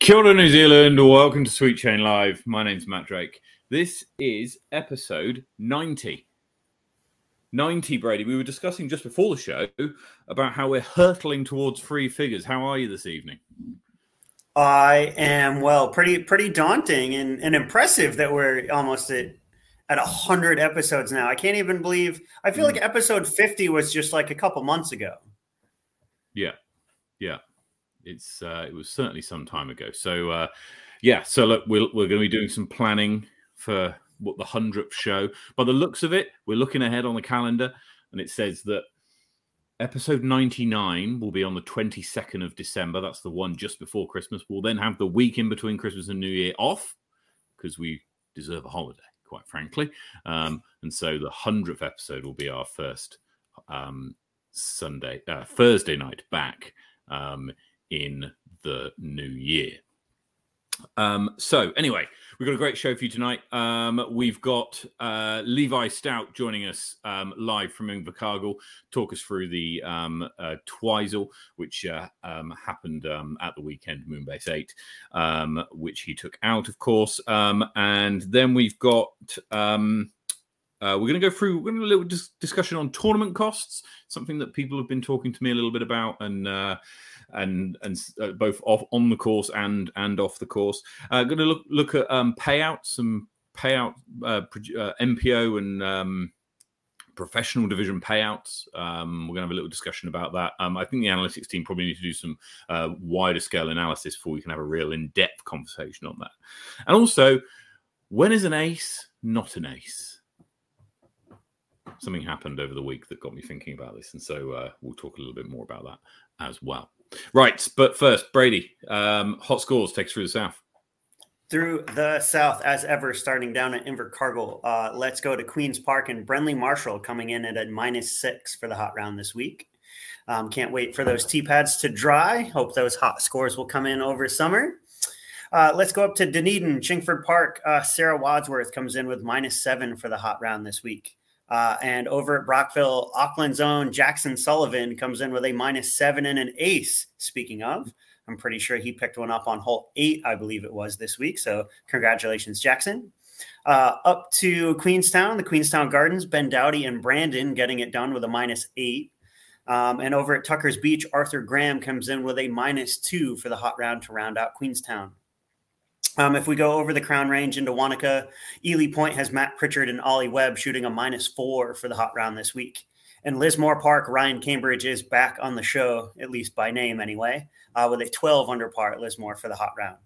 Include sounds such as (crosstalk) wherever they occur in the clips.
Kia ora, New Zealand. Welcome to Sweet Chain Live. My name's Matt Drake. This is episode 90. 90, Brady. We were discussing just before the show about how we're hurtling towards three figures. How are you this evening? I am well, pretty pretty daunting and, and impressive that we're almost at at hundred episodes now. I can't even believe. I feel Mm. like episode fifty was just like a couple months ago. Yeah, yeah. It's uh, it was certainly some time ago. So uh, yeah. So look, we're we're going to be doing some planning for what the hundredth show. By the looks of it, we're looking ahead on the calendar, and it says that episode 99 will be on the 22nd of December. That's the one just before Christmas. We'll then have the week in between Christmas and New Year off because we deserve a holiday, quite frankly. Um, and so the 100th episode will be our first um, Sunday, uh, Thursday night back um, in the new year. Um, so anyway, we've got a great show for you tonight. Um, we've got uh, Levi Stout joining us um, live from Invercargill, talk us through the um, uh, Twizel, which uh, um, happened um, at the weekend, Moonbase 8, um, which he took out, of course. Um, and then we've got um, uh, we're going to go through we're going to a little dis- discussion on tournament costs, something that people have been talking to me a little bit about, and uh, and and uh, both off on the course and and off the course. Uh, going to look look at um, payouts, some payout uh, uh, MPO and um, professional division payouts. Um, we're going to have a little discussion about that. Um, I think the analytics team probably need to do some uh, wider scale analysis before we can have a real in depth conversation on that. And also, when is an ace not an ace? Something happened over the week that got me thinking about this, and so uh, we'll talk a little bit more about that as well. Right, but first, Brady, um, hot scores takes through the south. Through the south, as ever, starting down at Invercargill. Uh, let's go to Queens Park and Brenley Marshall coming in at a minus six for the hot round this week. Um, can't wait for those tee pads to dry. Hope those hot scores will come in over summer. Uh, let's go up to Dunedin, Chingford Park. Uh, Sarah Wadsworth comes in with minus seven for the hot round this week. Uh, and over at Brockville, Auckland's own Jackson Sullivan comes in with a minus seven and an ace. Speaking of, I'm pretty sure he picked one up on hole eight, I believe it was this week. So congratulations, Jackson. Uh, up to Queenstown, the Queenstown Gardens, Ben Dowdy and Brandon getting it done with a minus eight. Um, and over at Tucker's Beach, Arthur Graham comes in with a minus two for the hot round to round out Queenstown. Um, if we go over the Crown Range into Wanaka, Eely Point has Matt Pritchard and Ollie Webb shooting a minus four for the hot round this week. And Lismore Park, Ryan Cambridge is back on the show, at least by name anyway, uh, with a 12 under par at Lismore for the hot round.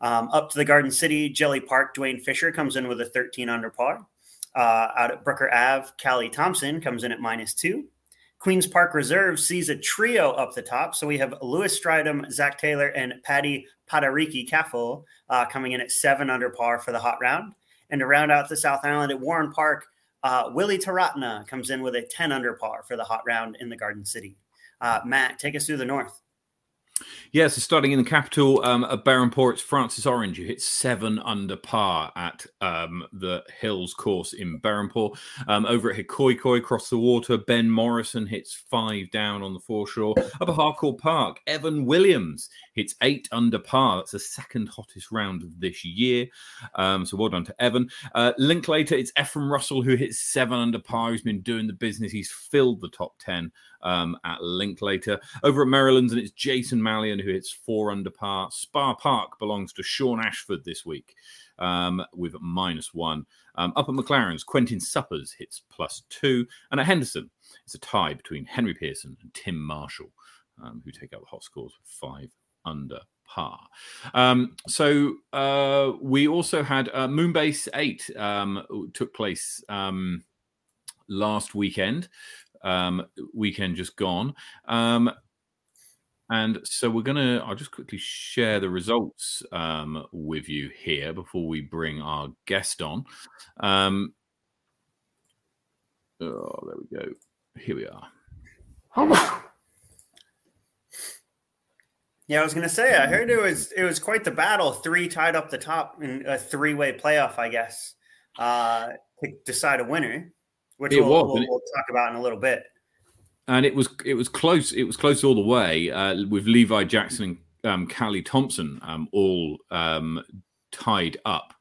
Um, up to the Garden City, Jelly Park, Dwayne Fisher comes in with a 13 under par. Uh, out at Brooker Ave, Callie Thompson comes in at minus two. Queens Park Reserve sees a trio up the top. So we have Lewis Stridham, Zach Taylor, and Patty Padariki Caffel uh, coming in at seven under par for the hot round. And to round out the South Island at Warren Park, uh, Willie Taratna comes in with a 10 under par for the hot round in the Garden City. Uh, Matt, take us through the north. Yeah, so starting in the capital um, at Berhampore, it's Francis Orange who hits seven under par at um, the Hills course in Berhampore. Um, over at Hikoikoi, across the water, Ben Morrison hits five down on the foreshore. Up at Harcourt Park, Evan Williams hits eight under par. That's the second hottest round of this year. Um, so well done to Evan. Uh, Linklater, it's Ephraim Russell who hits seven under par. He's been doing the business. He's filled the top 10 um, at Linklater. Over at Maryland's, and it's Jason Mallion who hits four under par. Spa Park belongs to Sean Ashford this week um, with minus one. Um, up at McLaren's, Quentin Suppers hits plus two. And at Henderson, it's a tie between Henry Pearson and Tim Marshall, um, who take out the hot scores with five under par. Um, so uh, we also had uh, Moonbase 8 um, took place um, last weekend um, weekend just gone. Um, and so we're going to, I'll just quickly share the results um, with you here before we bring our guest on. Oh, there we go. Here we are. Yeah, I was going to say, I heard it was it was quite the battle. Three tied up the top in a three way playoff, I guess, uh, to decide a winner, which we'll, was, we'll, we'll talk about in a little bit. and it was it was close. It was close all the way uh, with Levi Jackson and um, Callie Thompson, um, all um, tied up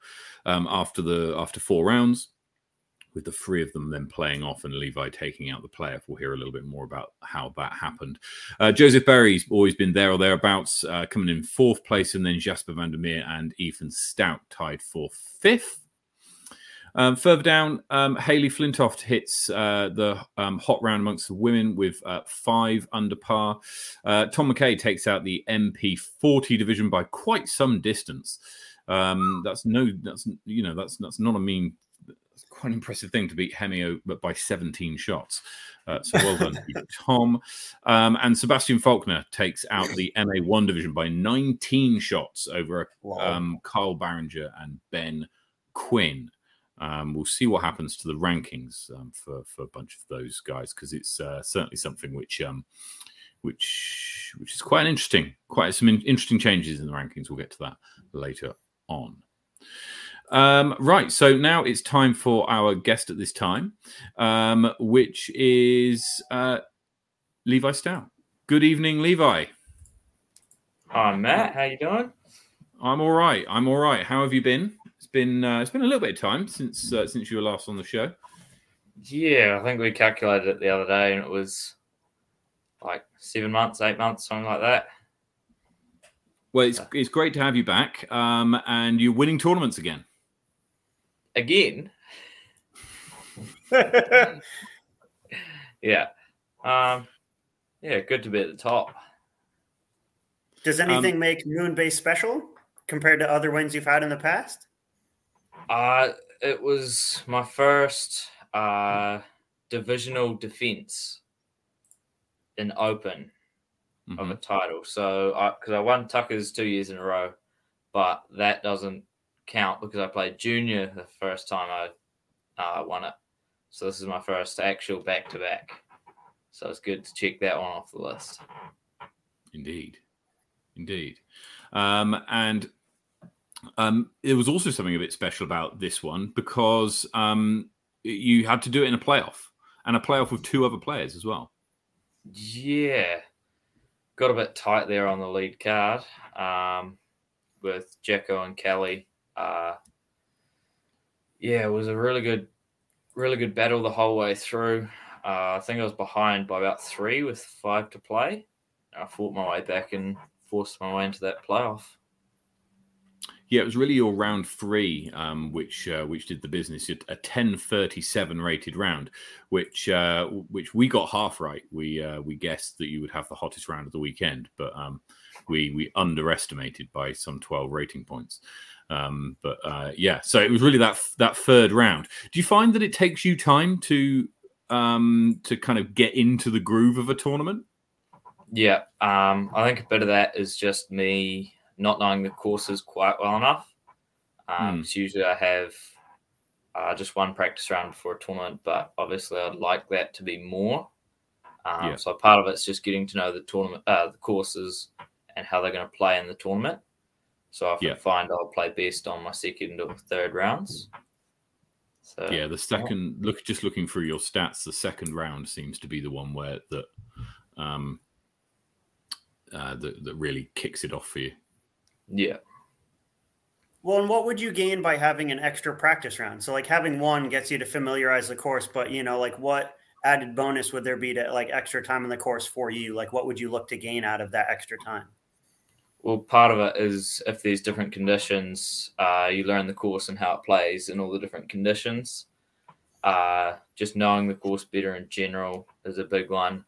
um, after the after four rounds, with the three of them then playing off and Levi taking out the playoff. We'll hear a little bit more about how that happened. Uh, Joseph Berry's always been there or thereabouts, uh, coming in fourth place, and then Jasper van der Meer and Ethan Stout tied for fifth. Um, further down, um, Haley Flintoft hits uh, the um, hot round amongst the women with uh, five under par. Uh, Tom McKay takes out the MP40 division by quite some distance. Um, that's no, that's you know, that's that's not a mean, quite an impressive thing to beat Hemio, but by 17 shots. Uh, so well done, (laughs) Tom. Um, and Sebastian Faulkner takes out the (laughs) MA1 division by 19 shots over Wow. um, Carl Barringer and Ben Quinn. Um, we'll see what happens to the rankings um, for for a bunch of those guys because it's uh, certainly something which um, which which is quite an interesting. Quite some in- interesting changes in the rankings. We'll get to that later on. Um, right, so now it's time for our guest at this time, um, which is uh, Levi Stout. Good evening, Levi. Hi, Matt. How you doing? I'm all right. I'm all right. How have you been? It's been uh, it's been a little bit of time since uh, since you were last on the show. Yeah, I think we calculated it the other day, and it was like seven months, eight months, something like that. Well, it's it's great to have you back, um, and you're winning tournaments again. Again, (laughs) yeah, um, yeah, good to be at the top. Does anything make Moonbase special compared to other wins you've had in the past? Uh, it was my first uh, divisional defense in Open of a Mhm. title. So, I because I, won Tuckers two years in a row, but that doesn't count because I played junior the first time I uh, won it. So this is my first actual back to back. So it's good to check that one off the list. Indeed, indeed, um, and um, there was also something a bit special about this one because um, you had to do it in a playoff and a playoff with two other players as well. Yeah, got a bit tight there on the lead card um, with Jacko and Kelly. Uh, yeah, it was a really good, really good battle the whole way through. Uh, I think I was behind by about three with five to play. I fought my way back and forced my way into that playoff. Yeah, it was really your round three, um, which uh, which did the business. A ten thirty seven rated round, which uh, which we got half right. We uh, we guessed that you would have the hottest round of the weekend, but um, we we underestimated by some twelve rating points. Um, but uh, yeah, so it was really that that third round. Do you find that it takes you time to um, to kind of get into the groove of a tournament? Yeah, um, I think a bit of that is just me not knowing the courses quite well enough. Um. 'cause usually I have uh, just one practice round before a tournament, but obviously I'd like that to be more. Um, Yeah. So part of it's just getting to know the tournament, uh, the courses, and how they're going to play in the tournament. So I Yeah. find I'll play best on my second or third rounds. So yeah the second look just looking through your stats the second round seems to be the one where that um uh that, that really kicks it off for you yeah. Well, and what would you gain by having an extra practice round? So, like having one gets you to familiarize the course, but you know, like what added bonus would there be to like extra time in the course for you? Like, what would you look to gain out of that extra time? Well, part of it is if there's different conditions, uh, you learn the course and how it plays in all the different conditions. Uh, just knowing the course better in general is a big one.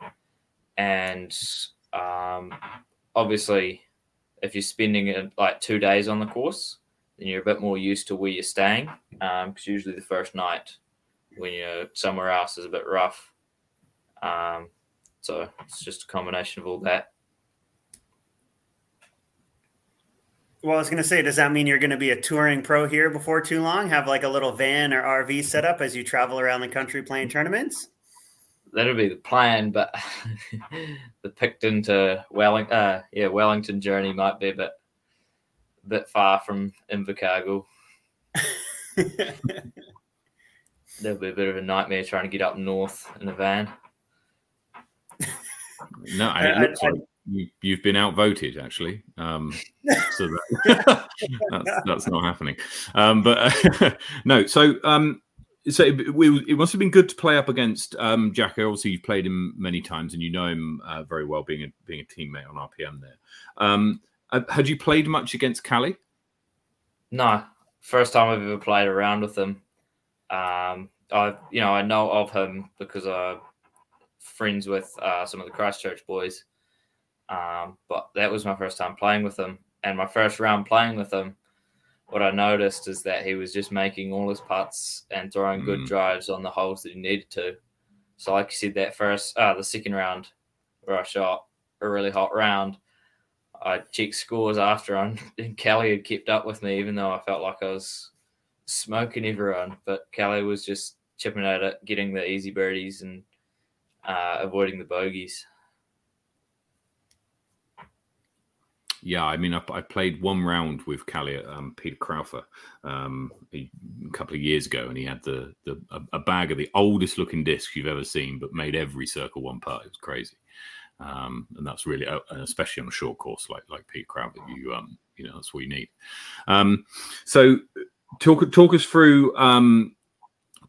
And um, obviously, if you're spending like two days on the course, then you're a bit more used to where you're staying. Because usually the first night when you're somewhere else is a bit rough. Um, so it's just a combination of all that. Well, I was going to say, does that mean you're going to be a touring pro here before too long? Have like a little van or RV set up as you travel around the country playing tournaments? that'll be the plan, but (laughs) the Picton to Welling, uh, yeah, Wellington journey might be a bit, bit far from Invercargill. (laughs) That'll be a bit of a nightmare trying to get up north in a van. no and it I- looks I- like you, have been outvoted actually. Um, (laughs) so that, (laughs) that's, that's not happening. Um, but uh, (laughs) no, so um, so it, it, must have been good to play up against um, Jacko. Obviously, you've played him many times and you know him uh, very well, being a being a teammate on RPM there. Um, uh, had you played much against Cali? No, first time I've ever played around with him. Um, I you know I know of him because I'm friends with uh, some of the Christchurch boys. Um, but that was my first time playing with him, and my first round playing with him what I noticed is that he was just making all his putts and throwing mm. good drives on the holes that he needed to. So, like you said, that first, uh, the second round where I shot a really hot round, I checked scores after, (laughs) and Kelly had kept up with me, even though I felt like I was smoking everyone. But Kelly was just chipping at it, getting the easy birdies and uh, avoiding the bogeys. Yeah, I mean, I, I, played one round with Callie um, Peter Crowther um, a, couple of years ago, and he had the, the a, bag of the oldest looking discs you've ever seen, but made every circle one putt. It was crazy, um, and that's really, uh, especially on a short course like like Peter Crowther, you um, you know, that's what you need. Um, so, talk talk us through um,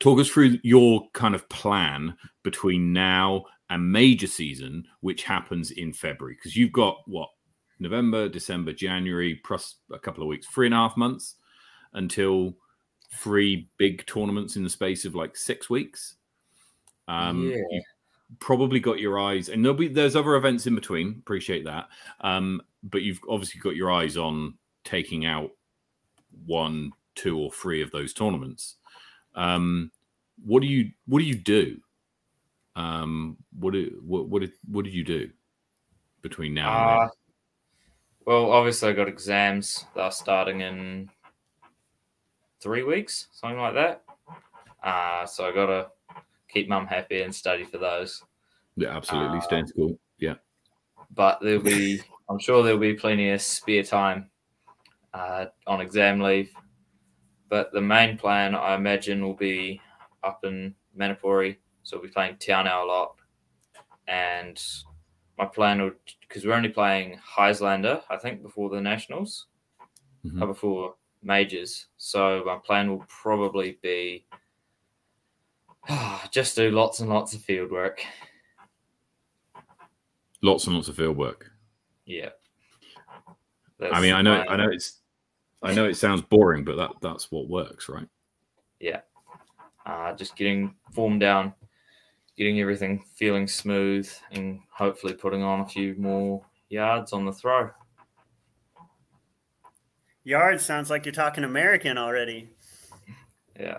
talk us through your kind of plan between now and major season, which happens in February, because you've got what November, December, January, plus a couple of weeks, three and a half months until three big tournaments in the space of like six weeks. Um, yeah. you probably got your eyes, and there'll be there's other events in between. Appreciate that, um, but you've obviously got your eyes on taking out one, two, or three of those tournaments. Um, what do you what do you do? Um, what do what what did what did you do between now and uh, then? Well, obviously, I got exams that are starting in three weeks, something like that. Uh, so I got to keep mum happy and study for those. Yeah, absolutely. Uh, Stay in school. Yeah. But there'll be, I'm sure there'll be plenty of spare time uh, on exam leave. But the main plan, I imagine, will be up in Manapouri. So we'll be playing Te Anau a lot. And my plan would because we're only playing Heislander, I think, before the nationals, mm-hmm. or before majors. So my plan will probably be (sighs) just do lots and lots of field work. Lots and lots of field work. Yeah. That's I mean, I know, I know it's, I know it sounds boring, but that that's what works, right? Yeah. Uh, just getting form down, getting everything feeling smooth and hopefully putting on a few more yards on the throw. Yards sounds like you're talking American already. Yeah.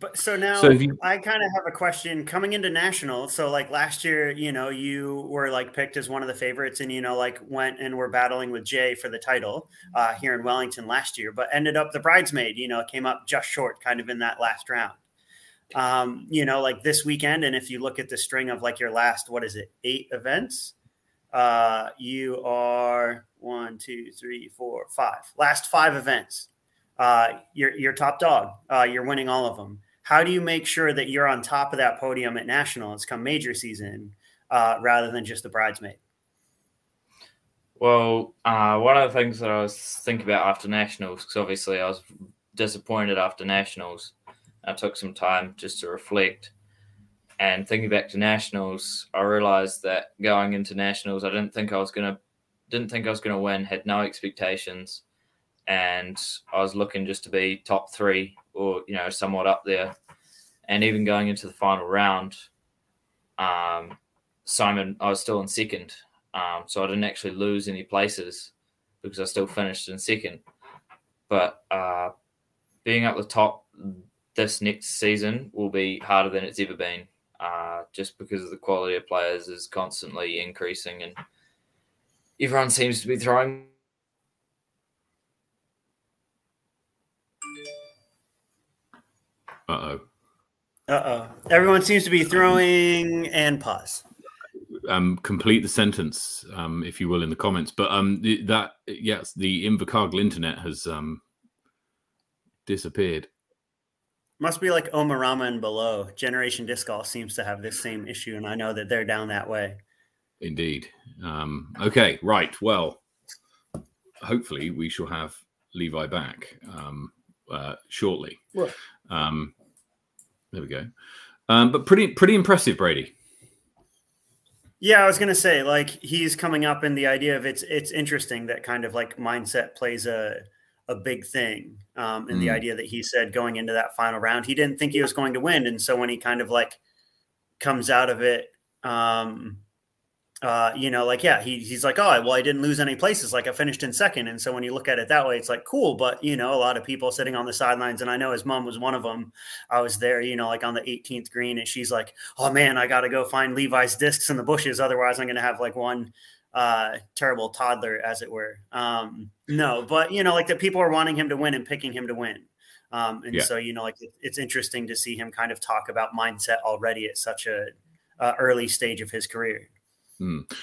But so now so you, I kind of have a question coming into national. So like last year, you know, you were like picked as one of the favorites, and you know, like went and were battling with Jay for the title uh, here in Wellington last year, but ended up the bridesmaid. You know, came up just short, kind of in that last round um, you know, like this weekend. And if you look at the string of like your last, what is it, eight events, uh, you are one, two, three, four, five. Last five events, uh, you're, you're top dog. Uh, you're winning all of them. How do you make sure that you're on top of that podium at nationals come major season uh, rather than just the bridesmaid? Well, uh, one of the things that I was thinking about after nationals, because obviously I was disappointed after nationals, I took some time just to reflect. And thinking back to nationals, I realized that going into nationals, I didn't think I was gonna didn't think I was gonna win, had no expectations, and I was looking just to be top three or you know somewhat up there. And even going into the final round, um, Simon, I was still in second, um, so I didn't actually lose any places because I still finished in second. But uh, being at the top this next season will be harder than it's ever been, uh, just because of the quality of players is constantly increasing, and everyone seems to be throwing. Uh oh. Uh oh. Everyone seems to be throwing and pause. Um, complete the sentence, um, if you will, in the comments. But um, that yes, the Invercargill internet has um disappeared. Must be like Omarama and below. Generation Disc Golf seems to have this same issue, and I know that they're down that way. Indeed. Um, okay, right. Well, hopefully we shall have Levi back um, uh, shortly. Well- Um, there we go. Um, but pretty pretty impressive, Brady. Yeah, I was gonna say like he's coming up in the idea of it's it's interesting that kind of like mindset plays a a big thing um, in the Mm. idea that he said going into that final round he didn't think he was going to win, and so when he kind of like comes out of it, um, uh, you know, like yeah, he, he's like, oh, well, I didn't lose any places, like I finished in second, and so when you look at it that way, it's like cool, but you know, a lot of people sitting on the sidelines, and I know his mom was one of them. I was there, you know, like on the 18th green, and she's like, oh man, I got to go find Levi's discs in the bushes. Otherwise, I'm going to have like one uh, terrible toddler, as it were. Um, no, but you know, like the people are wanting him to win and picking him to win. Um, and Yeah. so, you know, like it, it's interesting to see him kind of talk about mindset already at such a uh, early stage of his career.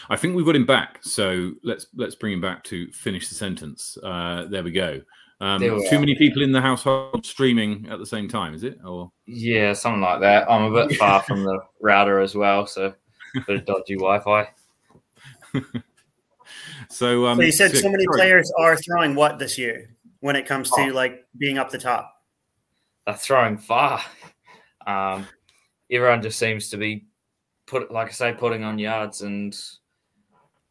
I think we've got him back. So let's let's bring him back to finish the sentence. Uh, there we go. Um, There too are. many people in the household streaming at the same time, is it? Or Yeah, something like that. I'm a bit far (laughs) from the router as well, so a bit of dodgy Wi-Fi. (laughs) so? Um, so you said so many sorry. players are throwing what this year when it comes to Oh. like being up the top? They're throwing far. Um, everyone just seems to be put, like I say, putting on yards, and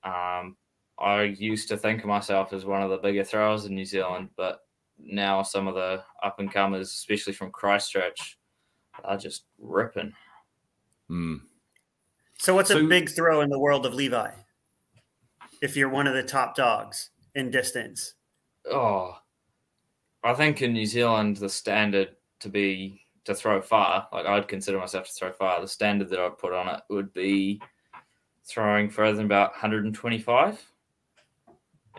um, I used to think of myself as one of the bigger throwers in New Zealand, but now some of the up and comers, especially from Christchurch, are just ripping. Hmm. So what's So- a big throw in the world of Levi? If you're one of the top dogs in distance. Oh, I think in New Zealand the standard to be to throw far, like I'd consider myself to throw far. The standard that I'd put on it would be throwing further than about 125,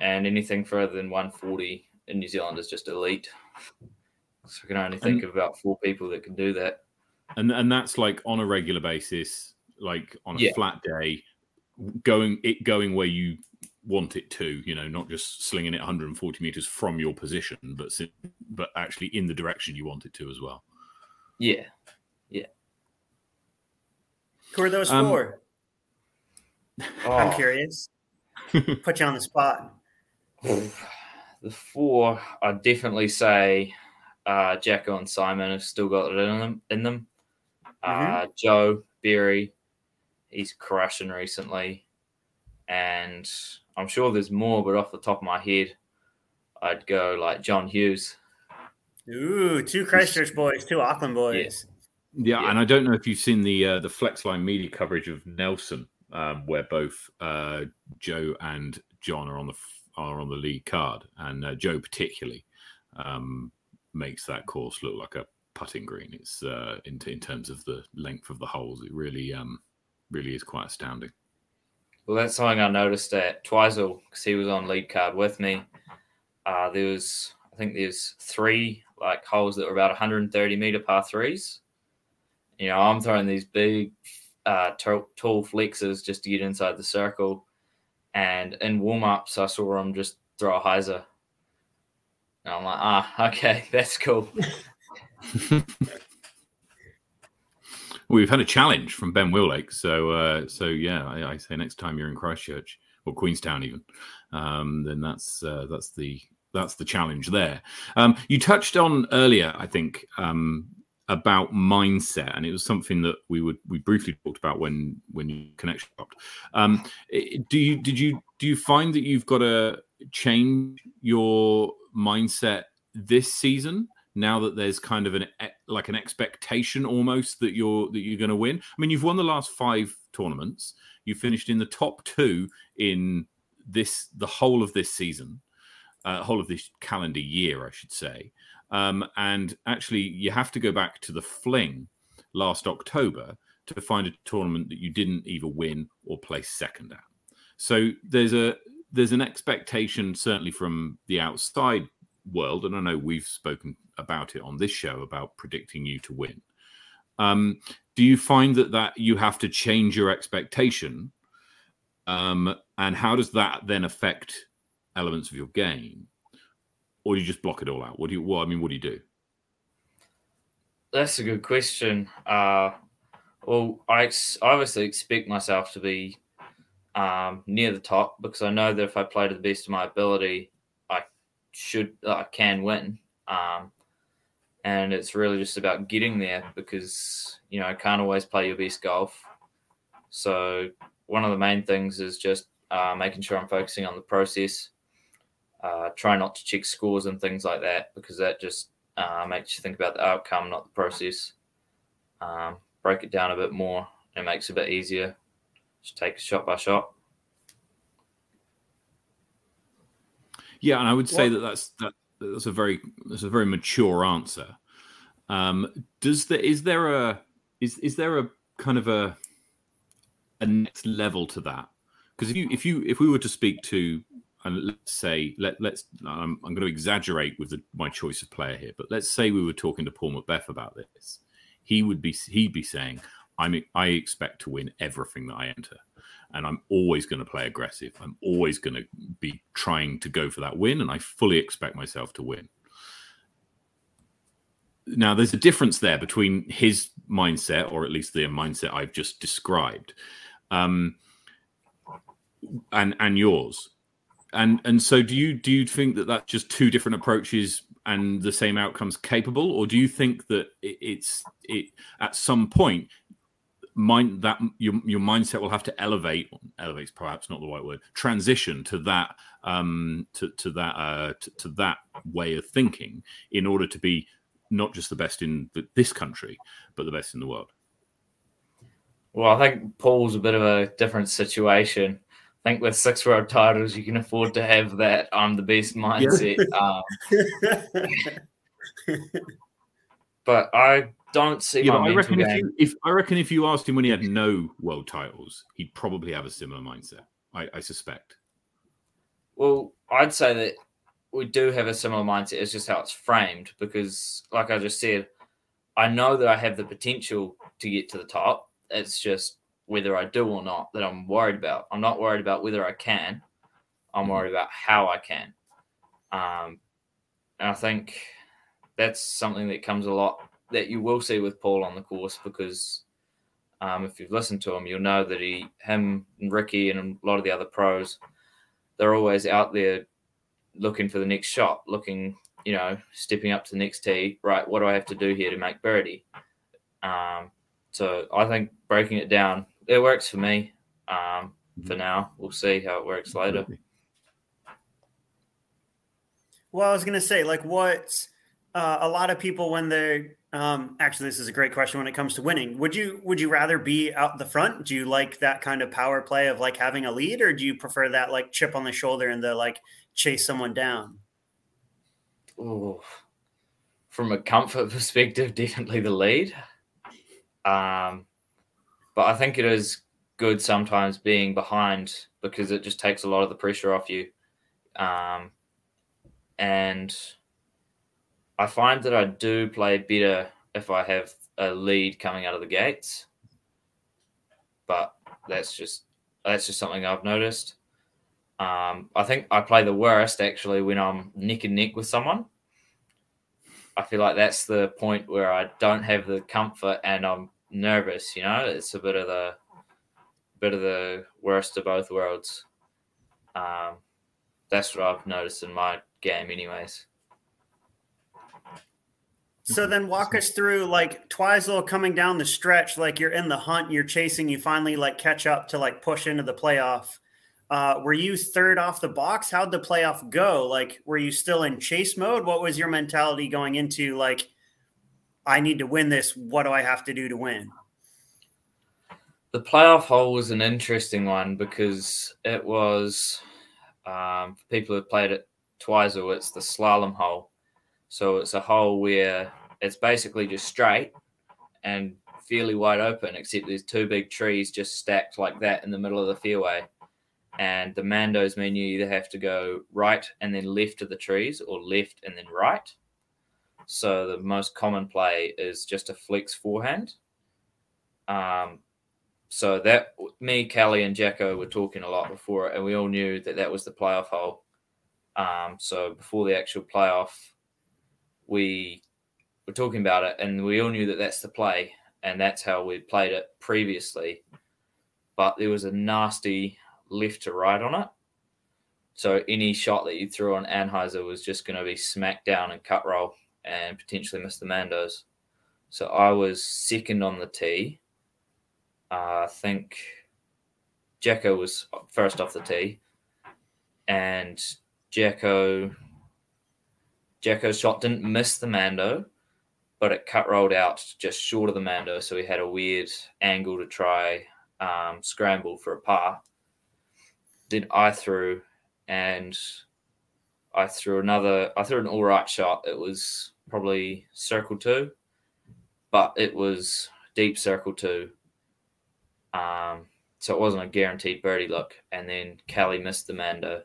and anything further than 140 in New Zealand is just elite. So I can only think of about four people that can do that. and and that's like on a regular basis, like on a Yeah. flat day, going it going where you want it to. You know, not just slinging it 140 meters from your position, but si- but actually in the direction you want it to as well. Yeah, yeah. Who are those Um, for? oh, (laughs) I'm curious. (laughs) Put you on the spot. the four, I'd definitely say uh, Jacko and Simon have still got it in them. In them, uh, Joe Berry, he's crushing recently, and I'm sure there's more, but off the top of my head, I'd go like John Hughes. Ooh, two Christchurch boys, two Auckland boys. Yeah, Yeah. and I don't know if you've seen the uh, the Flexline media coverage of Nelson, um, where both uh, Joe and John are on the are on the lead card, and uh, Joe particularly um, makes that course look like a putting green. It's uh, in in terms of the length of the holes, it really um, really is quite astounding. Well, that's something I noticed at Twizel because he was on lead card with me. Uh, there was, I think, there's three like holes that were about 130 meter par threes. You know, I'm throwing these big, uh, tall, tall flexes just to get inside the circle, and in warm ups, I saw him just throw a hyzer. And I'm like, ah, okay, (laughs) that's cool. (laughs) We've had a challenge from Ben Willake, so uh, so yeah, I, I say next time you're in Christchurch or Queenstown, even, um, then that's uh, that's the that's the challenge there. Um, you touched on earlier, I think, um, about mindset, and it was something that we would we briefly talked about when when you connection dropped. Um, do you did you do you find that you've got to change your mindset this season? Now that there's kind of an like an expectation almost that you're that you're going to win. I mean, you've won the last five tournaments. You finished in the top two in this the whole of this season, uh, whole of this calendar year, I should say. Um, and actually, you have to go back to the Fling last October to find a tournament that you didn't either win or place second at. So there's a there's an expectation certainly from the outside world, and I know we've spoken about it on this show about predicting you to win. Um, do you find that that you have to change your expectation, um, and how does that then affect elements of your game, or do you just block it all out? What do you? Well, I mean, what do you do? That's a good question. Uh, well, I ex- obviously expect myself to be um, near the top because I know that if I play to the best of my ability, should I can win. Um, and it's really just about getting there because you know I can't always play your best golf. So one of the main things is just uh, making sure I'm focusing on the process. Uh, try not to check scores and things like that because that just uh, makes you think about the outcome, not the process. Um, break it down a bit more. It makes it a bit easier. Just take it shot by shot. Yeah, and I would say that that's that, that's a very that's a very mature answer. Um, does there is there a is is there a kind of a a next level to that? Because if you if you if we were to speak to and let's say let let's I'm, I'm going to exaggerate with the, my choice of player here, but let's say we were talking to Paul McBeth about this, he would be he'd be saying, "I'm I expect to win everything that I enter." And I'm always going to play aggressive. I'm always going to be trying to go for that win, and I fully expect myself to win. Now, there's a difference there between his mindset, or at least the mindset I've just described, um, and and yours. And and so, do you do you think that that's just two different approaches and the same outcomes capable, or do you think that it, it's it at some point mind that your your mindset will have to elevate elevates perhaps not the right word transition to that um to to that uh to, to that way of thinking in order to be not just the best in the, this country but the best in the world well i think paul's a bit of a different situation I think with six world titles, you can afford to have that I'm the best mindset. Yeah. Um, (laughs) but I don't see. Yeah, I reckon if, you, if, I reckon if you asked him when he had no world titles, he'd probably have a similar mindset. I, I suspect. Well, I'd say that we do have a similar mindset. It's just how it's framed because, like I just said, I know that I have the potential to get to the top. It's just whether I do or not that I'm worried about. I'm not worried about whether I can. I'm mm-hmm. worried about how I can. Um, and I think that's something that comes a lot that you will see with Paul on the course because um, if you've listened to him, you'll know that he, him, and Ricky, and a lot of the other pros, they're always out there looking for the next shot, looking, you know, stepping up to the next tee. Right, what do I have to do here to make birdie? Um, so I think breaking it down, it works for me. Um, for mm-hmm. now, we'll see how it works later. Well, I was gonna say, like, what uh, a lot of people when they're um, actually, this is a great question when it comes to winning. Would you would you rather be out the front? Do you like that kind of power play of like having a lead, or do you prefer that like chip on the shoulder and the like chase someone down? Oh, from a comfort (laughs) perspective, definitely the lead. Um, but I think it is good sometimes being behind because it just takes a lot of the pressure off you. Um, and I find that I do play better if I have a lead coming out of the gates. But that's just that's just something I've noticed. Um, I think I play the worst actually when I'm neck and neck with someone. I feel like that's the point where I don't have the comfort and I'm nervous. You know, it's a bit of the bit of the worst of both worlds. Um, that's what I've noticed in my game, anyways. So then walk us through like Twizel coming down the stretch, like you're in the hunt, you're chasing, you finally like catch up to like push into the playoff. Uh, were you third off the box? How'd the playoff go? Like, were you still in chase mode? What was your mentality going into like, I need to win this. What do I have to do to win? The playoff hole was an interesting one because it was um, for people who played it Twizel, it's the slalom hole. So it's a hole where it's basically just straight and fairly wide open, except there's two big trees just stacked like that in the middle of the fairway. And the Mandos mean you either have to go right and then left of the trees or left and then right. So the most common play is just a flex forehand. Um, so that me, Kelly, and Jacko were talking a lot before, and we all knew that that was the playoff hole. Um, so before the actual playoff, we were talking about it, and we all knew that that's the play, and that's how we played it previously. But there was a nasty left to right on it. So any shot that you threw on anhyzer was just going to be smacked down and cut roll and potentially miss the Mandos. So I was second on the tee. Uh, I think Jacko was first off the tee, and Jacko Jacko's shot didn't miss the Mando, but it cut rolled out just short of the Mando, so he had a weird angle to try um, scramble for a par. Then I threw, and I threw another. I threw an all right shot. It was probably circle two, but it was deep circle two. Um, so it wasn't a guaranteed birdie look. And then Kelly missed the Mando,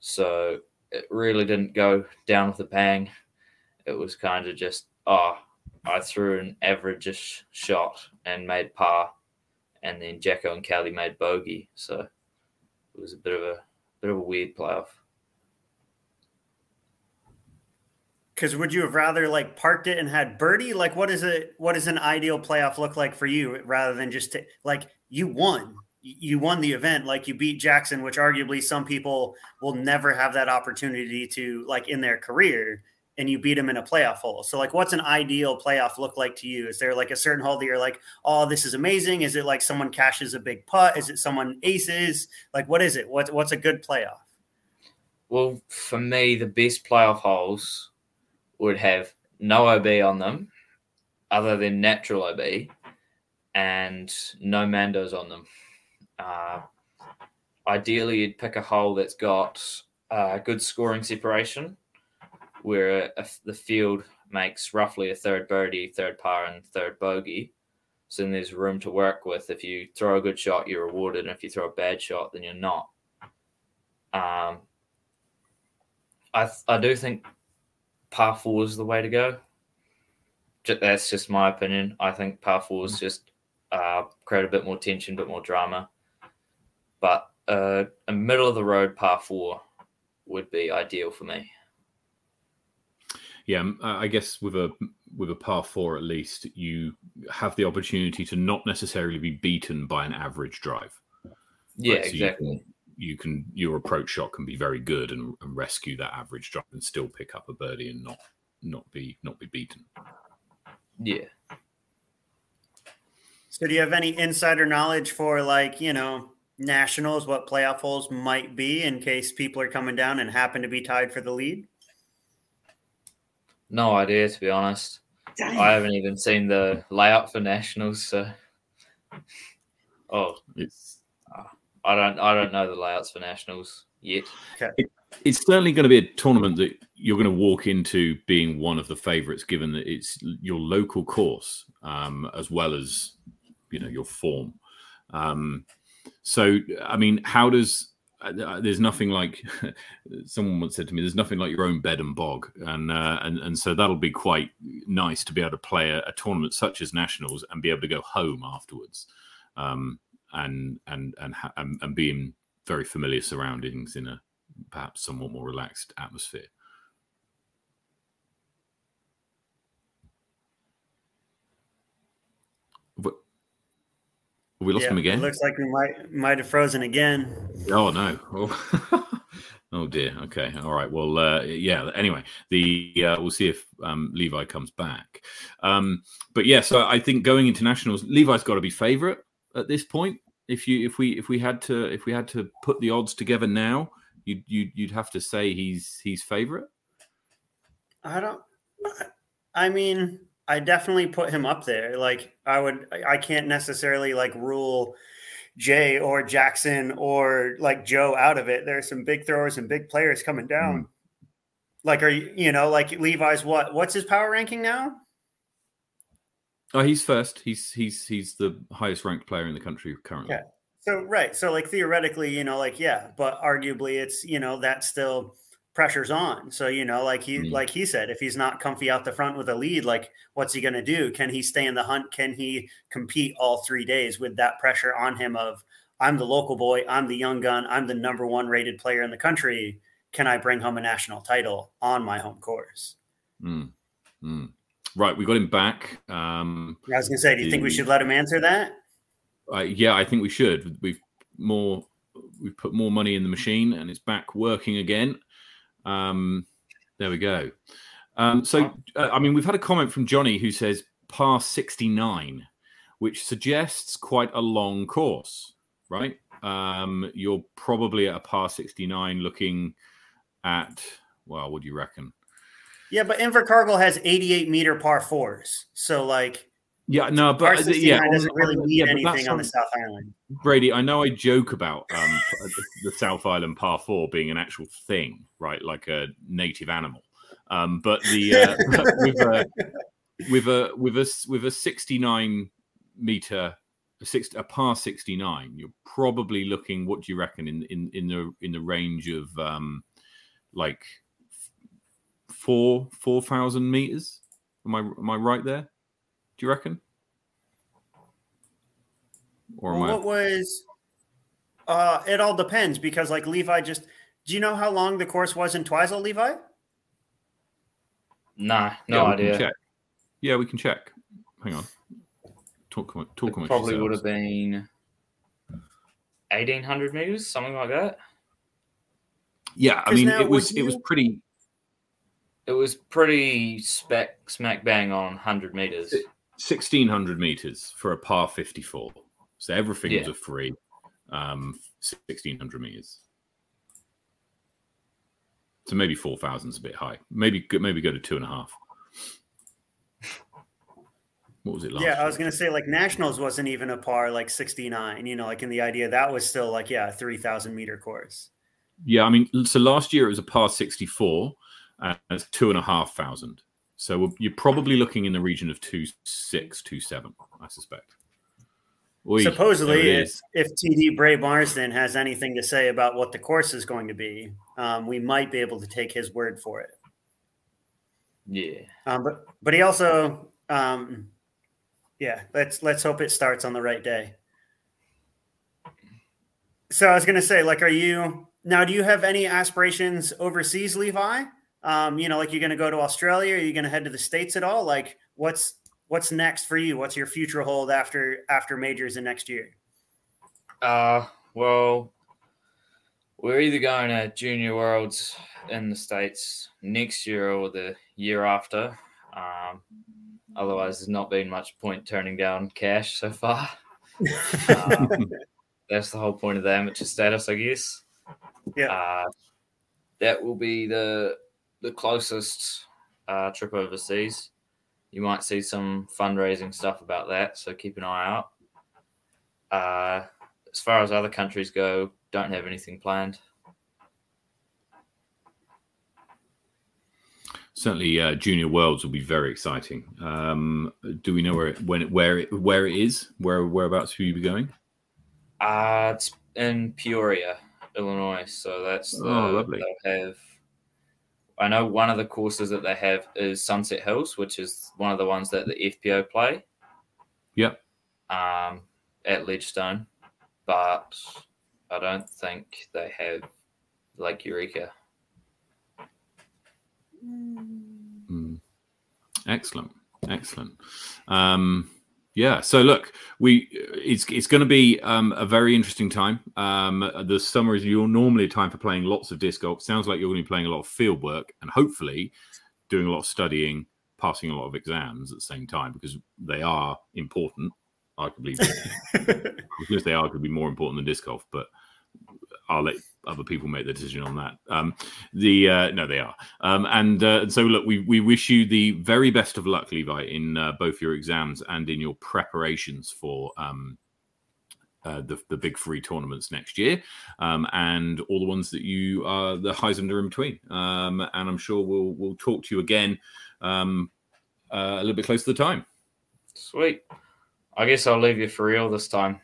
so it really didn't go down with a bang. It was kind of just oh, I threw an average shot and made par, and then Jacko and Kelly made bogey. So it was a bit of a bit of a weird playoff. Because would you have rather like parked it and had birdie? Like, what is it? What does an ideal playoff look like for you, rather than just to, like you won? You won the event, like you beat Jackson, which arguably some people will never have that opportunity to, like in their career, and you beat him in a playoff hole. So, like, what's an ideal playoff look like to you? Is there like a certain hole that you're like, oh, this is amazing? Is it like someone cashes a big putt? Is it someone aces? Like, what is it? What's what's a good playoff? Well, for me, the best playoff holes would have no OB on them other than natural OB and no Mandos on them. Uh, ideally, you'd pick a hole that's got uh, good scoring separation where a, the field makes roughly a third birdie, third par, and third bogey. So then there's room to work with. If you throw a good shot, you're rewarded. And if you throw a bad shot, then you're not. Um, I, I do think par four is the way to go. That's just my opinion. I think par fours just uh, create a bit more tension, a bit more drama. But uh, a middle of the road par four would be ideal for me. Yeah, I guess with a with a par four at least, you have the opportunity to not necessarily be beaten by an average drive. Yeah, right? so exactly you can your approach shot can be very good and, and, rescue that average drop and still pick up a birdie and not not be not be beaten. Yeah. So do you have any insider knowledge for like, you know, nationals, what playoff holes might be in case people are coming down and happen to be tied for the lead? No idea to be honest. Dang. I haven't even seen the layout for nationals, so oh it's I don't I don't know the layouts for nationals yet. Okay. It, it's certainly going to be a tournament that you're going to walk into being one of the favourites, given that it's your local course um, as well as you know your form. Um, so, I mean, how does uh, uh there's nothing like (laughs) someone once said to me there's nothing like your own bed and bog and uh, and and so that'll be quite nice to be able to play a, a tournament such as nationals and be able to go home afterwards um, and and and and, and being very familiar surroundings in a perhaps somewhat more relaxed atmosphere. But we lost yeah, him again. It looks like we might might have frozen again. Oh no! Oh, (laughs) oh dear. Okay. All right. Well, uh, yeah. Anyway, the uh, we'll see if um, Levi comes back. Um, but yeah, so I think going internationals, Levi's got to be favourite at this point if you if we if we had to if we had to put the odds together now, you'd you'd, you'd have to say he's he's favorite. I don't. I mean, I definitely put him up there. Like I would. I can't necessarily like rule Jay or Jackson or like Joe out of it. There's some big throwers and big players coming down. Mm. Like, are you you know like Levi's what? What's his power ranking now? Oh, he's first. He's he's he's the highest ranked player in the country currently. Yeah. So right. So like theoretically, you know, like yeah, but arguably it's you know that still pressure's on. So you know, like he mm like he said, if he's not comfy out the front with a lead, like what's he going to do? Can he stay in the hunt? Can he compete all three days with that pressure on him of I'm the local boy, I'm the young gun, I'm the number one rated player in the country. Can I bring home a national title on my home course? Mm. Mm. Right, we got him back. Um, I was going to say, do you the, think we should let him answer that? Uh, yeah, I think we should. We've more we've put more money in the machine and it's back working again. Um, there we go. Um, so, uh, I mean, we've had a comment from Johnny who says par 69, which suggests quite a long course, right? Um, you're probably at a par 69 looking at, well, what do you reckon? Yeah, but Invercargill has 88 meter par fours. So, like, yeah, no, but uh, yeah, doesn't really mean yeah, anything on the South Island. Brady, I know I joke about um, the South Island par four being an actual thing, right? Like a native animal. Um, but the uh, (laughs) with, a, with a with a with a 69 meter a, six, a par 69 you're probably looking what do you reckon in in in the in the range of um like four four thousand meters am i am i right there do you reckon? Or well, what I... was? Uh, it all depends because, like Levi, just do you know how long the course was in Twizel, Levi? Nah, no yeah, idea. Yeah, we can check. Hang on. Talk, talk it probably yourselves. would have been 1800 meters, something like that. Yeah, I mean, it was you... it was pretty. It was pretty spec smack bang on 100 meters. It, 1600 meters for a par 54. So everything yeah. was a free um, 1600 meters. So maybe 4,000 is a bit high. Maybe maybe go to two and a half. What was it last? Yeah, year? I was going to say like nationals wasn't even a par like 69, you know, like in the idea that was still like, yeah, 3,000 meter course. Yeah. I mean, so last year it was a par 64 and it's two and a half thousand. So you're probably looking in the region of two six, two seven, I suspect. Oy, Supposedly, if, if TD Bray Marsden has anything to say about what the course is going to be, um, we might be able to take his word for it. Yeah. Um, but but he also, um, yeah. Let's let's hope it starts on the right day. So I was gonna say, like, are you now? Do you have any aspirations overseas, Levi? Um, you know, like you're gonna go to Australia? Are you gonna head to the states at all? Like, what's what's next for you? What's your future hold after after majors in next year? Uh, well, we're either going to Junior Worlds in the states next year or the year after. Um, otherwise, there's not been much point turning down cash so far. (laughs) um, that's the whole point of the amateur status, I guess. Yeah. Uh, that will be the the closest uh, trip overseas you might see some fundraising stuff about that. So keep an eye out. Uh, as far as other countries go, don't have anything planned. Certainly, uh, Junior Worlds will be very exciting. Um, do we know where it, when it, where it, where it is? Where whereabouts will you be going? Uh, it's in Peoria, Illinois. So that's the, oh, lovely. They'll have I know one of the courses that they have is Sunset Hills, which is one of the ones that the FPO play. Yep. Um, at Ledgestone, but I don't think they have Lake Eureka. Mm. Excellent, excellent. Um, yeah. So look, we it's it's going to be um, a very interesting time. Um, the summer is your normally a time for playing lots of disc golf. Sounds like you're going to be playing a lot of field work and hopefully doing a lot of studying, passing a lot of exams at the same time because they are important. Arguably, because they are could be more important than disc golf, but I'll let other people make the decision on that. Um, the uh, no, they are. Um, and uh, so, look, we we wish you the very best of luck, Levi, in uh, both your exams and in your preparations for. Um, uh, the, the big free tournaments next year, um, and all the ones that you are the highs and are in between. Um, and I'm sure we'll we'll talk to you again um, uh, a little bit closer to the time. Sweet. I guess I'll leave you for real this time.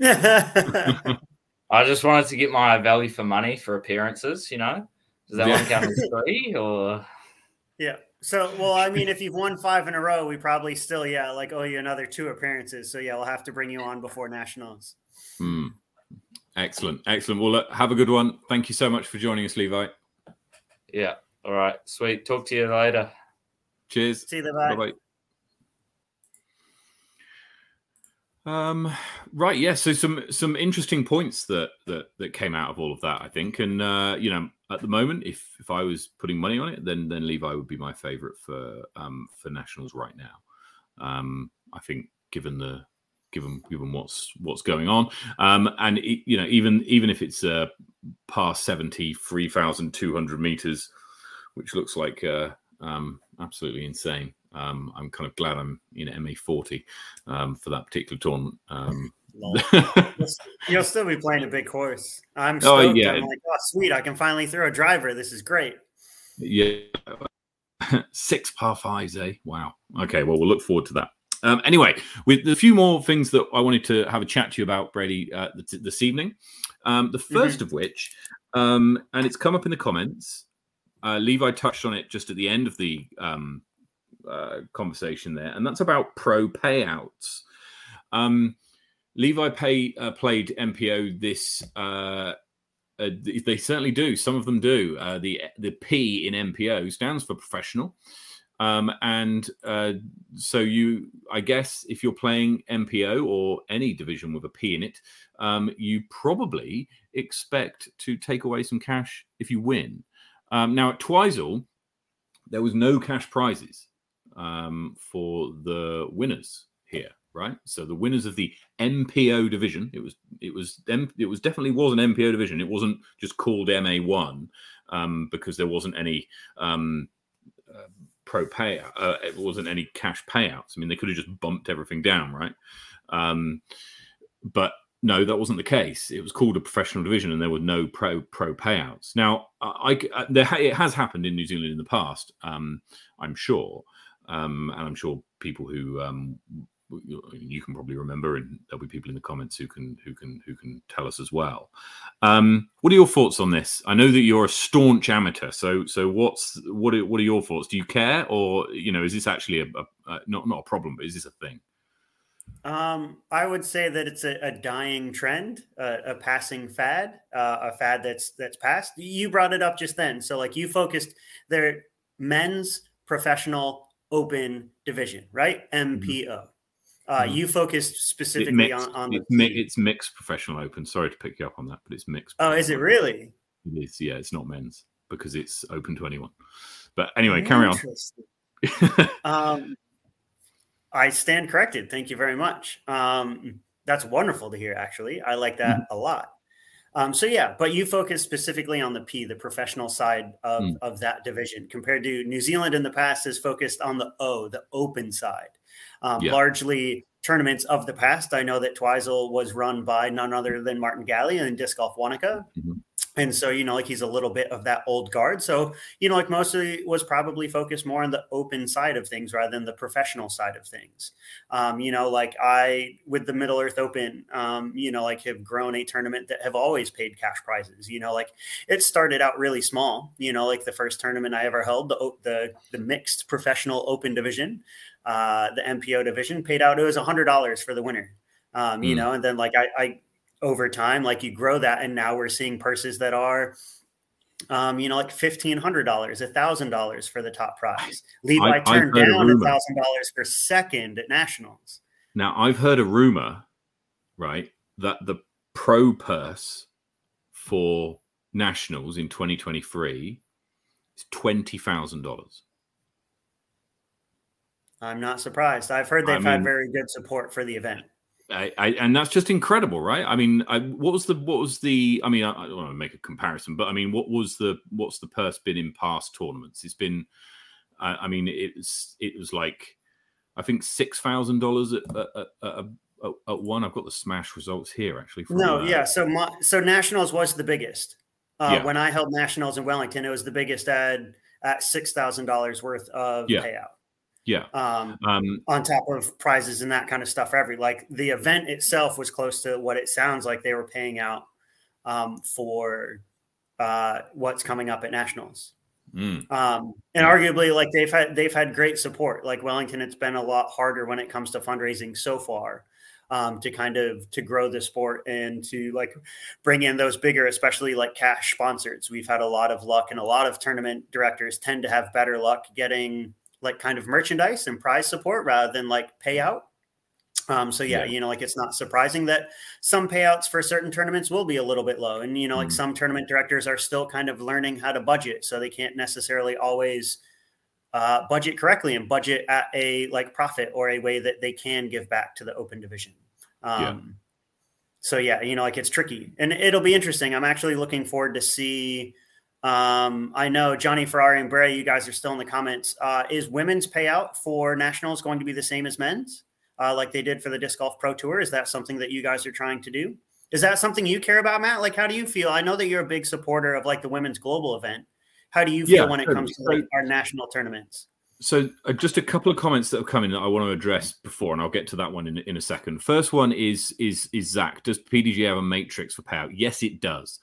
(laughs) (laughs) I just wanted to get my value for money for appearances. You know, does that yeah. one count as three or? Yeah. So, well, I mean, if you've won five in a row, we probably still, yeah, like owe you another two appearances. So, yeah, we'll have to bring you on before nationals. Hmm. Excellent, excellent. Well, look, have a good one. Thank you so much for joining us, Levi. Yeah. All right. Sweet. Talk to you later. Cheers. See you. Bye bye. Um, right, yeah. So some some interesting points that that that came out of all of that, I think. And uh, you know, at the moment, if if I was putting money on it, then then Levi would be my favourite for um for nationals right now. Um, I think given the given given what's what's going on, um, and it, you know, even even if it's uh past seventy three thousand two hundred meters, which looks like uh, um absolutely insane. Um, I'm kind of glad I'm in MA40 um, for that particular tournament. Um, (laughs) You'll still be playing a big horse. I'm oh, stoked. Oh, yeah. I'm like, oh, sweet! I can finally throw a driver. This is great. Yeah, (laughs) six par fives, eh? Wow. Okay, well, we'll look forward to that. Um, anyway, with a few more things that I wanted to have a chat to you about, Brady, uh, this evening. Um, the 1st mm-hmm. of which, um, and it's come up in the comments. Uh, Levi touched on it just at the end of the um, uh, conversation there, and that's about pro payouts. Um, Levi pay, uh, played MPO this. Uh, uh, they certainly do. Some of them do. Uh, the the P in MPO stands for professional, um, and uh, so you, I guess, if you're playing MPO or any division with a P in it, um, you probably expect to take away some cash if you win. Um, now at Twizel, there was no cash prizes um, for the winners here, right? So the winners of the MPO division, it was it was it was definitely was an MPO division. It wasn't just called MA1 um, because there wasn't any um, uh, pro pay. Uh, it wasn't any cash payouts. I mean, they could have just bumped everything down, right? Um, but no, that wasn't the case. It was called a professional division, and there were no pro pro payouts. Now, I, I there it has happened in New Zealand in the past. Um, I'm sure, um, and I'm sure people who um, you can probably remember, and there'll be people in the comments who can who can who can tell us as well. Um, what are your thoughts on this? I know that you're a staunch amateur, so so what's what are, what are your thoughts? Do you care, or you know, is this actually a, a, a not not a problem, but is this a thing? Um, I would say that it's a, a dying trend, a passing fad, uh, a fad that's that's passed. You brought it up just then, so like you focused there, men's professional open division, right? MPO. Mm-hmm. Uh, mm-hmm. You focused specifically on, on it's, mi- it's, mixed professional open. Sorry to pick you up on that, but it's mixed. Oh, is it really? It is. Yeah, it's not men's because it's open to anyone. But anyway, carry on. um, I stand corrected. Thank you very much. Um, that's wonderful to hear. Actually, I like that mm-hmm. a lot. Um, so yeah, but you focus specifically on the P, the professional side of, mm. of that division, compared to New Zealand in the past is focused on the O, the open side. Um, yeah. Largely tournaments of the past. I know that Twizel was run by none other than Martin Galli and Disc Golf Wanaka. Mm-hmm. And so, you know, like he's a little bit of that old guard. So, you know, like mostly was probably focused more on the open side of things rather than the professional side of things. Um, you know, like I, with the Middle Earth Open, um, you know, like have grown a tournament that have always paid cash prizes. You know, like it started out really small, you know, like the first tournament I ever held, the, the, the mixed professional open division, uh, the MPO division paid out, it was a hundred dollars for the winner. Um, you mm. know, and then like I, I over time, like you grow that, and now we're seeing purses that are, um, you know, like fifteen hundred dollars, a thousand dollars for the top prize. Levi I, turned down a thousand dollars for second at nationals. Now I've heard a rumor, right, that the pro purse for nationals in 2023 is twenty thousand dollars. I'm not surprised. I've heard they've I mean, had very good support for the event. I, I, and that's just incredible, right? I mean, I, what was the what was the? I mean, I, I, don't want to make a comparison, but I mean, what was the what's the purse been in past tournaments? It's been, I, I mean, it's it was like, I think six thousand dollars at, at, at, at, one. I've got the smash results here actually. From, no, uh, yeah. So my, so nationals was the biggest. Uh, yeah. When I held nationals in Wellington, it was the biggest at at six thousand dollars worth of yeah. payout. Yeah. Um, um, on top of prizes and that kind of stuff. Every like the event itself was close to what it sounds like they were paying out um, for uh, what's coming up at nationals. Mm. Um, and arguably, like they've had they've had great support. Like Wellington, it's been a lot harder when it comes to fundraising so far. Um, to kind of to grow the sport and to like bring in those bigger, especially like cash sponsors. We've had a lot of luck, and a lot of tournament directors tend to have better luck getting like kind of merchandise and prize support rather than like payout. Um, so yeah, yeah, you know, like it's not surprising that some payouts for certain tournaments will be a little bit low, and you know, like mm. some tournament directors are still kind of learning how to budget, so they can't necessarily always uh, budget correctly and budget at a like profit or a way that they can give back to the open division. Um, yeah. So yeah, you know, like it's tricky, and it'll be interesting. I'm actually looking forward to see. Um, I know Johnny Ferrari and Bray, you guys are still in the comments. Uh, is women's payout for nationals going to be the same as men's? uh, like they did for the disc golf pro tour? Is that something that you guys are trying to do? Is that something you care about, Matt? Like, how do you feel? I know that you're a big supporter of like the women's global event. How do you feel yeah, when it comes to like, our national tournaments? So, uh, just a couple of comments that have come in that I want to address before, and I'll get to that one in, in a second. First one is is is Zach. Does PDG have a matrix for payout? Yes, it does.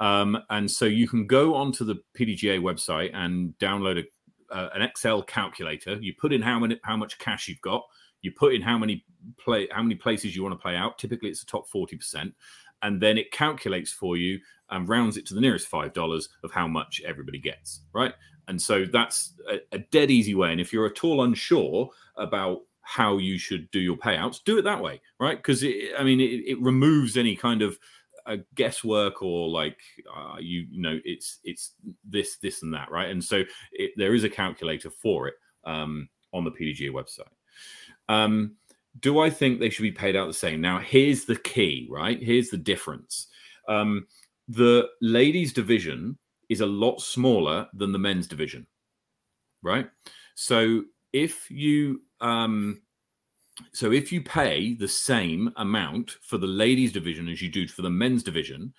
Um, and so you can go onto the PDGA website and download a, uh, an Excel calculator. You put in how many how much cash you've got you put in how many play how many places you want to play out. Typically, it's the top forty percent, and then it calculates for you and rounds it to the nearest five dollars of how much everybody gets. Right, and so that's a, a dead easy way. And if you're at all unsure about how you should do your payouts, do it that way, right? Because I mean, it, it, removes any kind of uh, guesswork or like uh, you, you know, it's it's this, this, and that, right? And so it, there is a calculator for it um, on the PDGA website. Um, do I think they should be paid out the same? Now, here's the key, right? Here's the difference. Um, the ladies' division is a lot smaller than the men's division, right? So if you um, so if you pay the same amount for the ladies' division as you do for the men's division,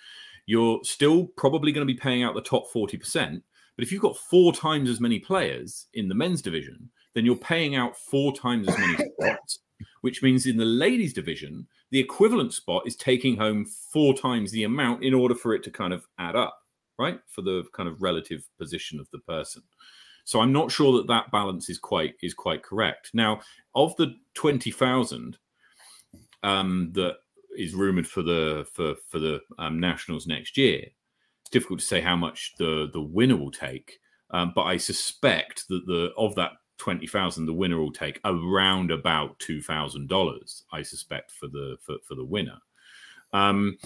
you're still probably going to be paying out the top 40%. But if you've got four times as many players in the men's division, then you're paying out four times as many (laughs) spots, which means in the ladies' division, the equivalent spot is taking home four times the amount in order for it to kind of add up, right? For the kind of relative position of the person. So I'm not sure that that balance is quite is quite correct. Now, of the twenty thousand um, that is rumored for the for for the um, nationals next year, it's difficult to say how much the the winner will take. Um, but I suspect that the of that twenty thousand, the winner will take around about two thousand dollars, I suspect, for the for, for the winner. Um,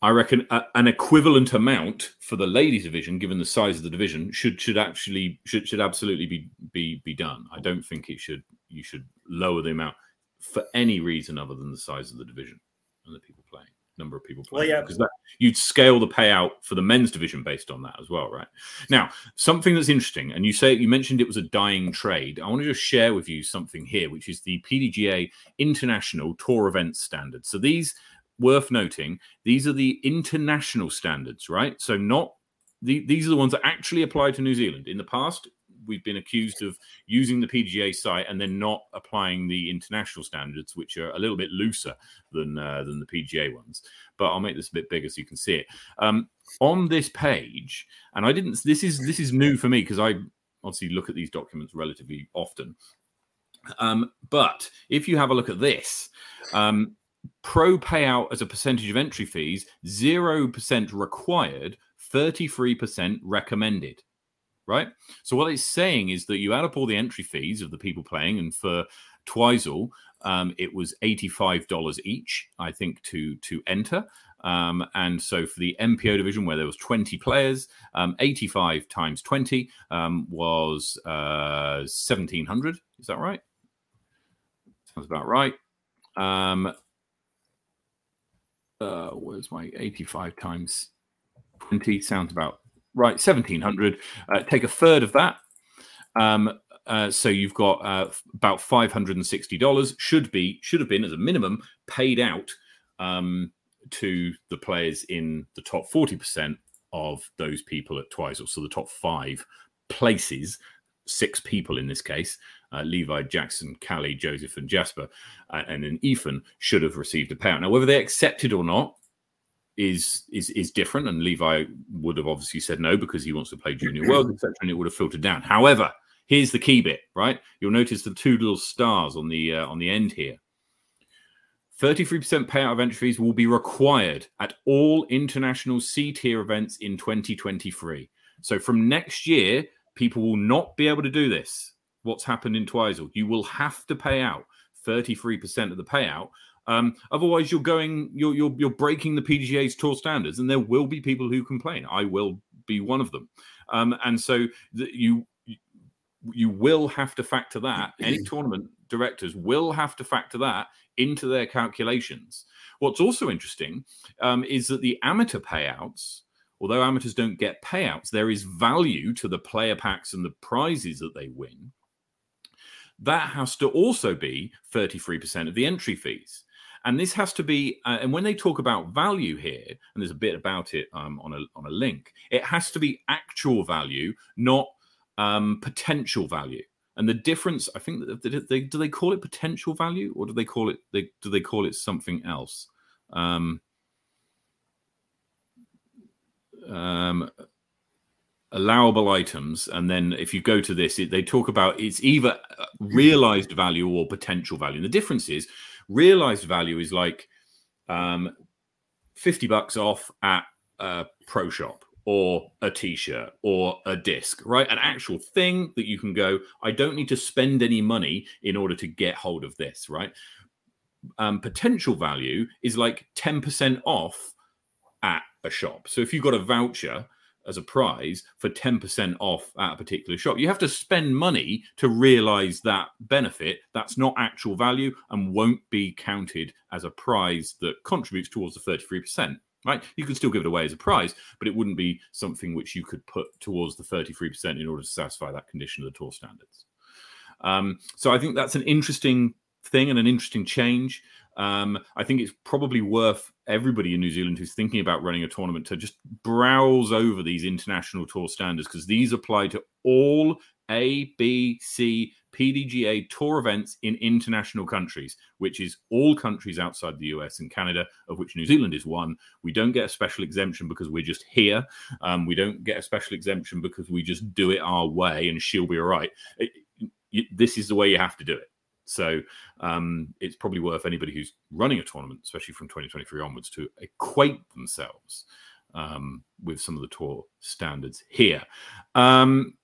I reckon a, an equivalent amount for the ladies division, given the size of the division, should should actually should should absolutely be be be done. I don't think it should you should lower the amount for any reason other than the size of the division and the people playing number of people playing. Well, yeah, because that you'd scale the payout for the men's division based on that as well, right? Now, something that's interesting, and you say you mentioned it was a dying trade. I want to just share with you something here, which is the PDGA International Tour Events Standard. So these worth noting, these are the international standards, right? So not the, these are the ones that actually apply to New Zealand. In the past, we've been accused of using the PGA site and then not applying the international standards, which are a little bit looser than uh, than the PGA ones. But I'll make this a bit bigger so you can see it. Um, on this page, and I didn't. This is this is new for me because I obviously look at these documents relatively often. Um, but if you have a look at this, um, pro payout as a percentage of entry fees, 0% required, 33% recommended right? So what it's saying is that you add up all the entry fees of the people playing, and for Twizel, um, it was eighty-five dollars each, I think, to to enter. Um, and so for the MPO division, where there was 20 players, um, 85 times 20 um, was uh, 1700. Is that right? Sounds about right. Uh, where's my 85 times 20? Sounds about right, 1700. Uh, take a third of that. Um, uh, so you've got uh, about five hundred and sixty dollars. Should be should have been as a minimum paid out um, to the players in the top forty percent of those people at Twizel. So the top five places, six people in this case, uh, Levi, Jackson, Callie, Joseph, and Jasper, uh, and then Ethan should have received a payout. Now, whether they accepted or not, is is is different, and Levi would have obviously said no because he wants to play Junior World, etc., and it would have filtered down. However, here's the key bit, right? You'll notice the two little stars on the uh, on the end here. 33% payout of entry fees will be required at all international C tier events in 2023. So from next year, people will not be able to do this. What's happened in Twizel? You will have to pay out 33% of the payout. Um, otherwise, you're going, you're, you're you're breaking the PGA's tour standards, and there will be people who complain. I will be one of them, um, and so the, you you will have to factor that. (clears throat) Any tournament directors will have to factor that into their calculations. What's also interesting um, is that the amateur payouts, although amateurs don't get payouts, there is value to the player packs and the prizes that they win. That has to also be 33% of the entry fees. And this has to be, uh, and when they talk about value here, and there's a bit about it um, on a on a link, it has to be actual value, not um, potential value. And the difference, I think, that they, do they call it potential value, or do they call it they, do they call it something else? Um, um, allowable items, and then if you go to this, it, they talk about it's either realized value or potential value. And the difference is realized value is like um, fifty bucks off at a pro shop or a t-shirt or a disc right an actual thing that you can go i don't need to spend any money in order to get hold of this right um, potential value is like 10% off at a shop so if you've got a voucher as a prize for 10% off at a particular shop you have to spend money to realize that benefit that's not actual value and won't be counted as a prize that contributes towards the 33% right? You can still give it away as a prize, but it wouldn't be something which you could put towards the 33% in order to satisfy that condition of the tour standards. Um, so I think that's an interesting thing and an interesting change. Um, I think it's probably worth everybody in New Zealand who's thinking about running a tournament to just browse over these international tour standards because these apply to all A, B, C, PDGA tour events in international countries, which is all countries outside the US and Canada, of which New Zealand is one. We don't get a special exemption because we're just here. Um, we don't get a special exemption because we just do it our way and she'll be all right. It, it, this is the way you have to do it. So um, it's probably worth anybody who's running a tournament, especially from 2023 onwards, to equate themselves um, with some of the tour standards here. Um,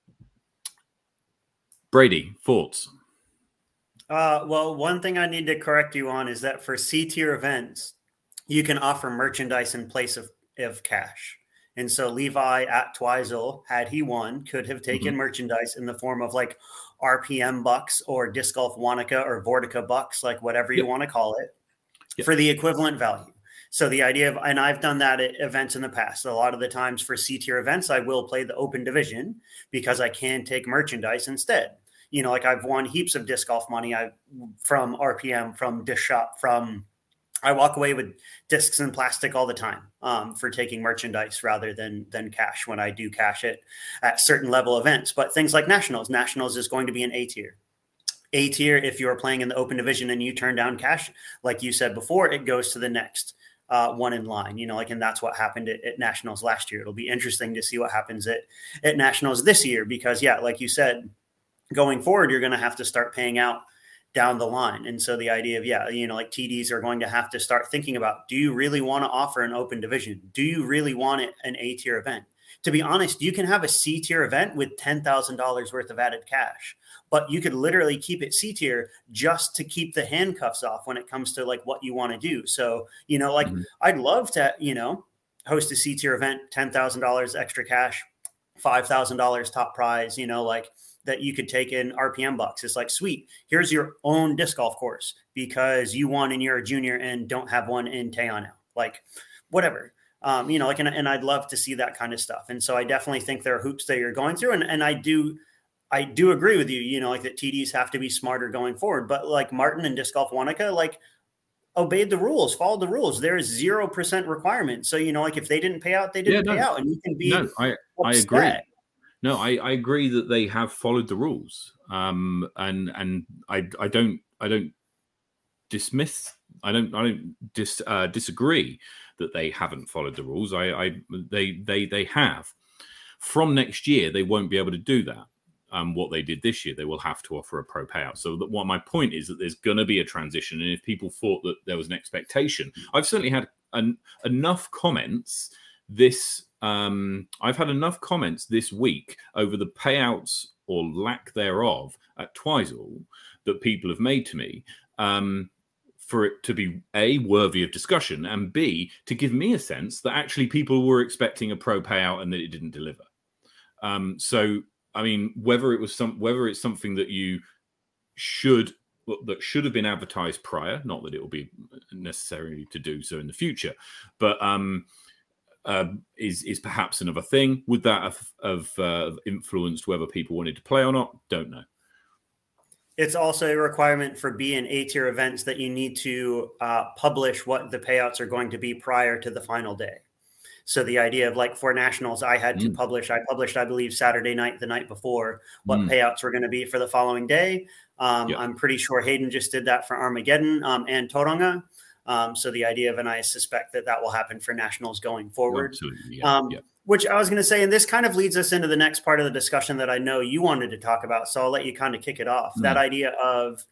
Brady, thoughts? Uh, well, one thing I need to correct you on is that for C tier events, you can offer merchandise in place of, of cash. And so Levi at Twizel, had he won, could have taken mm-hmm. merchandise in the form of like RPM bucks or Disc Golf Wanaka or Vortica bucks, like whatever you yep. want to call it, yep. for the equivalent value. So the idea of, and I've done that at events in the past. A lot of the times for C tier events, I will play the open division because I can take merchandise instead you know, like I've won heaps of disc golf money I from RPM, from Disc Shop, from I walk away with discs and plastic all the time um, for taking merchandise rather than than cash when I do cash it at certain level events. But things like nationals, nationals is going to be an A tier. A tier, if you're playing in the open division and you turn down cash, like you said before, it goes to the next uh, one in line. You know, like and that's what happened at, at nationals last year. It'll be interesting to see what happens at at nationals this year because yeah, like you said going forward, you're going to have to start paying out down the line. And so the idea of, yeah, you know, like TDs are going to have to start thinking about do you really want to offer an open division? Do you really want it an A tier event? To be honest, you can have a C tier event with $10,000 worth of added cash, but you could literally keep it C tier just to keep the handcuffs off when it comes to like what you want to do. So, you know, like mm-hmm. I'd love to, you know, host a C tier event, $10,000 extra cash, $5,000 top prize, you know, like that you could take in RPM bucks. It's like, sweet, here's your own disc golf course because you won and you're a junior and don't have one in Te Anau. Like, whatever. Um, you know, like, and, and I'd love to see that kind of stuff. And so I definitely think there are hoops that you're going through. And, and I do, I do agree with you, you know, like that TDs have to be smarter going forward. But like Martin and Disc Golf Wanaka, like, obeyed the rules, followed the rules. There is zero percent requirement. So you know, like if they didn't pay out, they didn't yeah, no, pay out, and you can be. No, I I agree. No, I, I agree that they have followed the rules, um, and and I I don't I don't dismiss I don't I don't dis, uh, disagree that they haven't followed the rules. I, I they they they have. From next year, they won't be able to do that. Um, what they did this year, they will have to offer a pro payout. So that what my point is that there's going to be a transition, and if people thought that there was an expectation, I've certainly had an, enough comments this um, I've had enough comments this week over the payouts or lack thereof at Twizel that people have made to me um, for it to be a worthy of discussion and b to give me a sense that actually people were expecting a pro payout and that it didn't deliver. Um, so I mean, whether it was some whether it's something that you should that should have been advertised prior, not that it will be necessary to do so in the future, but um, uh, is is perhaps another thing. Would that have, have uh, influenced whether people wanted to play or not? Don't know. It's also a requirement for B and A tier events that you need to uh, publish what the payouts are going to be prior to the final day. So the idea of like for nationals, I had to mm. publish. I published, I believe, Saturday night, the night before, what mm. payouts were going to be for the following day. Um, yep. I'm pretty sure Hayden just did that for Armageddon um, and Tauranga. Um, so the idea of, and I suspect that that will happen for nationals going forward. Yeah. Um, yeah. Which I was going to say, and this kind of leads us into the next part of the discussion that I know you wanted to talk about. So I'll let you kind of kick it off. Mm. That idea of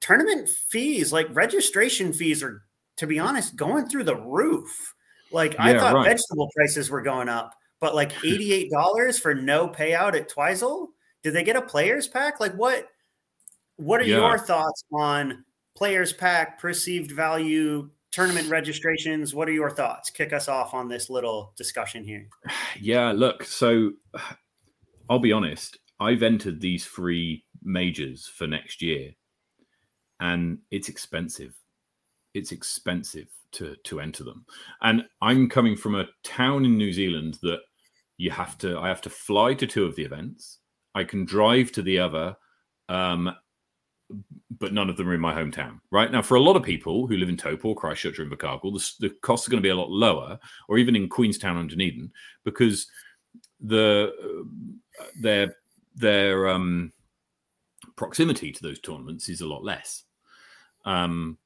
tournament fees, like registration fees, are, to be honest, going through the roof. Like yeah, I thought right. vegetable prices were going up, but like (laughs) $88 for no payout at Twizel. Did they get a players pack? Like what what are yeah. your thoughts on players pack, perceived value, tournament registrations? What are your thoughts? Kick us off on this little discussion here. Yeah, look, so (sighs) I'll be honest, I've entered these three majors for next year and it's expensive. It's expensive to to enter them. And I'm coming from a town in New Zealand that you have to I have to fly to two of the events. I can drive to the other um, but none of them are in my hometown, right? Now, for a lot of people who live in Taupo, Christchurch, or Invercargill, the, the costs are going to be a lot lower, or even in Queenstown and Dunedin, because the uh, their their um, proximity to those tournaments is a lot less. Um,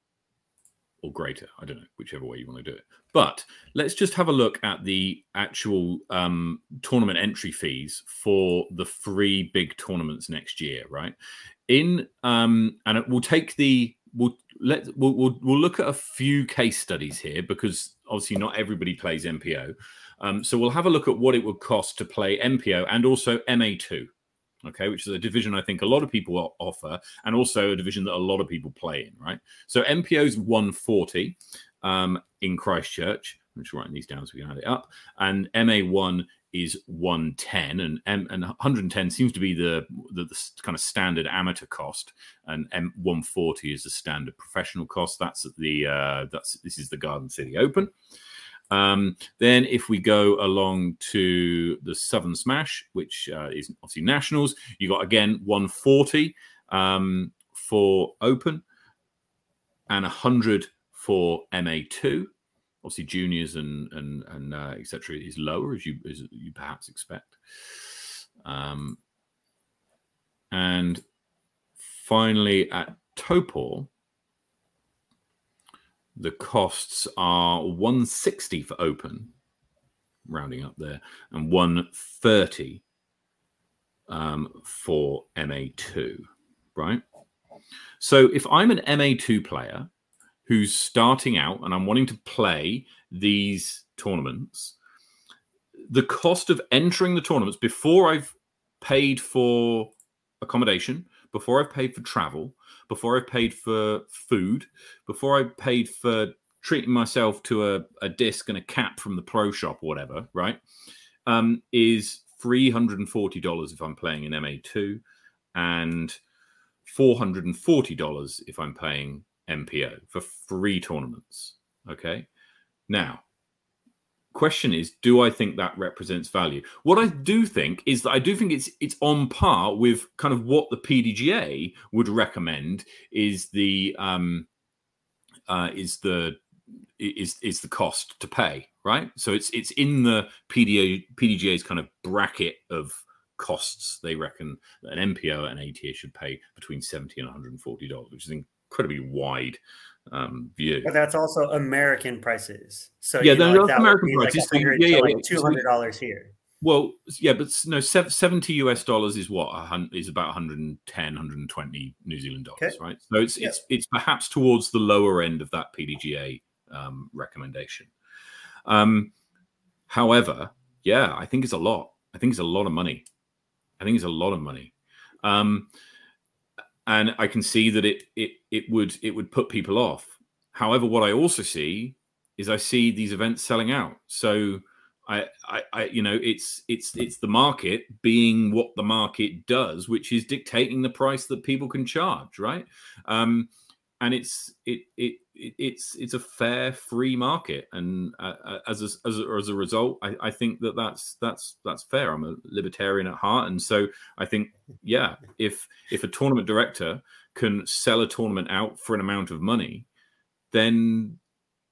or greater. I don't know, whichever way you want to do it. But let's just have a look at the actual um, tournament entry fees for the three big tournaments next year, right? In um, and we'll take the we'll let we'll, we'll, we'll look at a few case studies here because obviously not everybody plays MPO. Um, so we'll have a look at what it would cost to play MPO and also MA2 okay, which is a division I think a lot of people offer, and also a division that a lot of people play in, right? So MPO is 140 um, in Christchurch. I'm just writing these down so we can add it up. And MA1 is 110, and M and 110 seems to be the, the, the kind of standard amateur cost, and M140 is the standard professional cost. That's the uh, that's this is the Garden City Open. Um, then, if we go along to the Southern Smash, which uh, is obviously nationals, you got again 140 um, for Open and 100 for MA2. Obviously, juniors and and and uh, etc. is lower as you as you perhaps expect. Um, and finally, at Taupo, the costs are 160 for open, rounding up there, and 130 um, for MA2, right? So if I'm an MA2 player who's starting out and I'm wanting to play these tournaments, the cost of entering the tournaments before I've paid for accommodation, before I've paid for travel, before I've paid for food, before I've paid for treating myself to a, a disc and a cap from the pro shop whatever, right? Um, is $340 if I'm playing in MA2 and $440 if I'm playing MPO for three tournaments. Okay. Now, question is do i think that represents value what i do think is that i do think it's it's on par with kind of what the pdga would recommend is the um uh is the is is the cost to pay right so it's it's in the pda pdga's kind of bracket of costs they reckon that an mpo and ata should pay between 70 and 140 dollars which is incredibly wide um, view. But that's also American prices. So yeah, then know, like American prices. Like yeah, yeah, like two hundred dollars here. Well, yeah, but no, seventy US dollars is what is about 110, 120 New Zealand dollars, okay. right? So it's yeah. it's it's perhaps towards the lower end of that PDGA um, recommendation. Um, however, yeah, I think it's a lot. I think it's a lot of money. I think it's a lot of money. Um, and I can see that it it it would it would put people off. However, what I also see is I see these events selling out. So I, I, I, you know, it's it's it's the market being what the market does, which is dictating the price that people can charge, right? Um, and it's it, it it it's it's a fair free market, and uh, uh as a, as a, as a result, I, I think that that's that's that's fair. I'm a libertarian at heart, and so I think yeah, if if a tournament director can sell a tournament out for an amount of money, then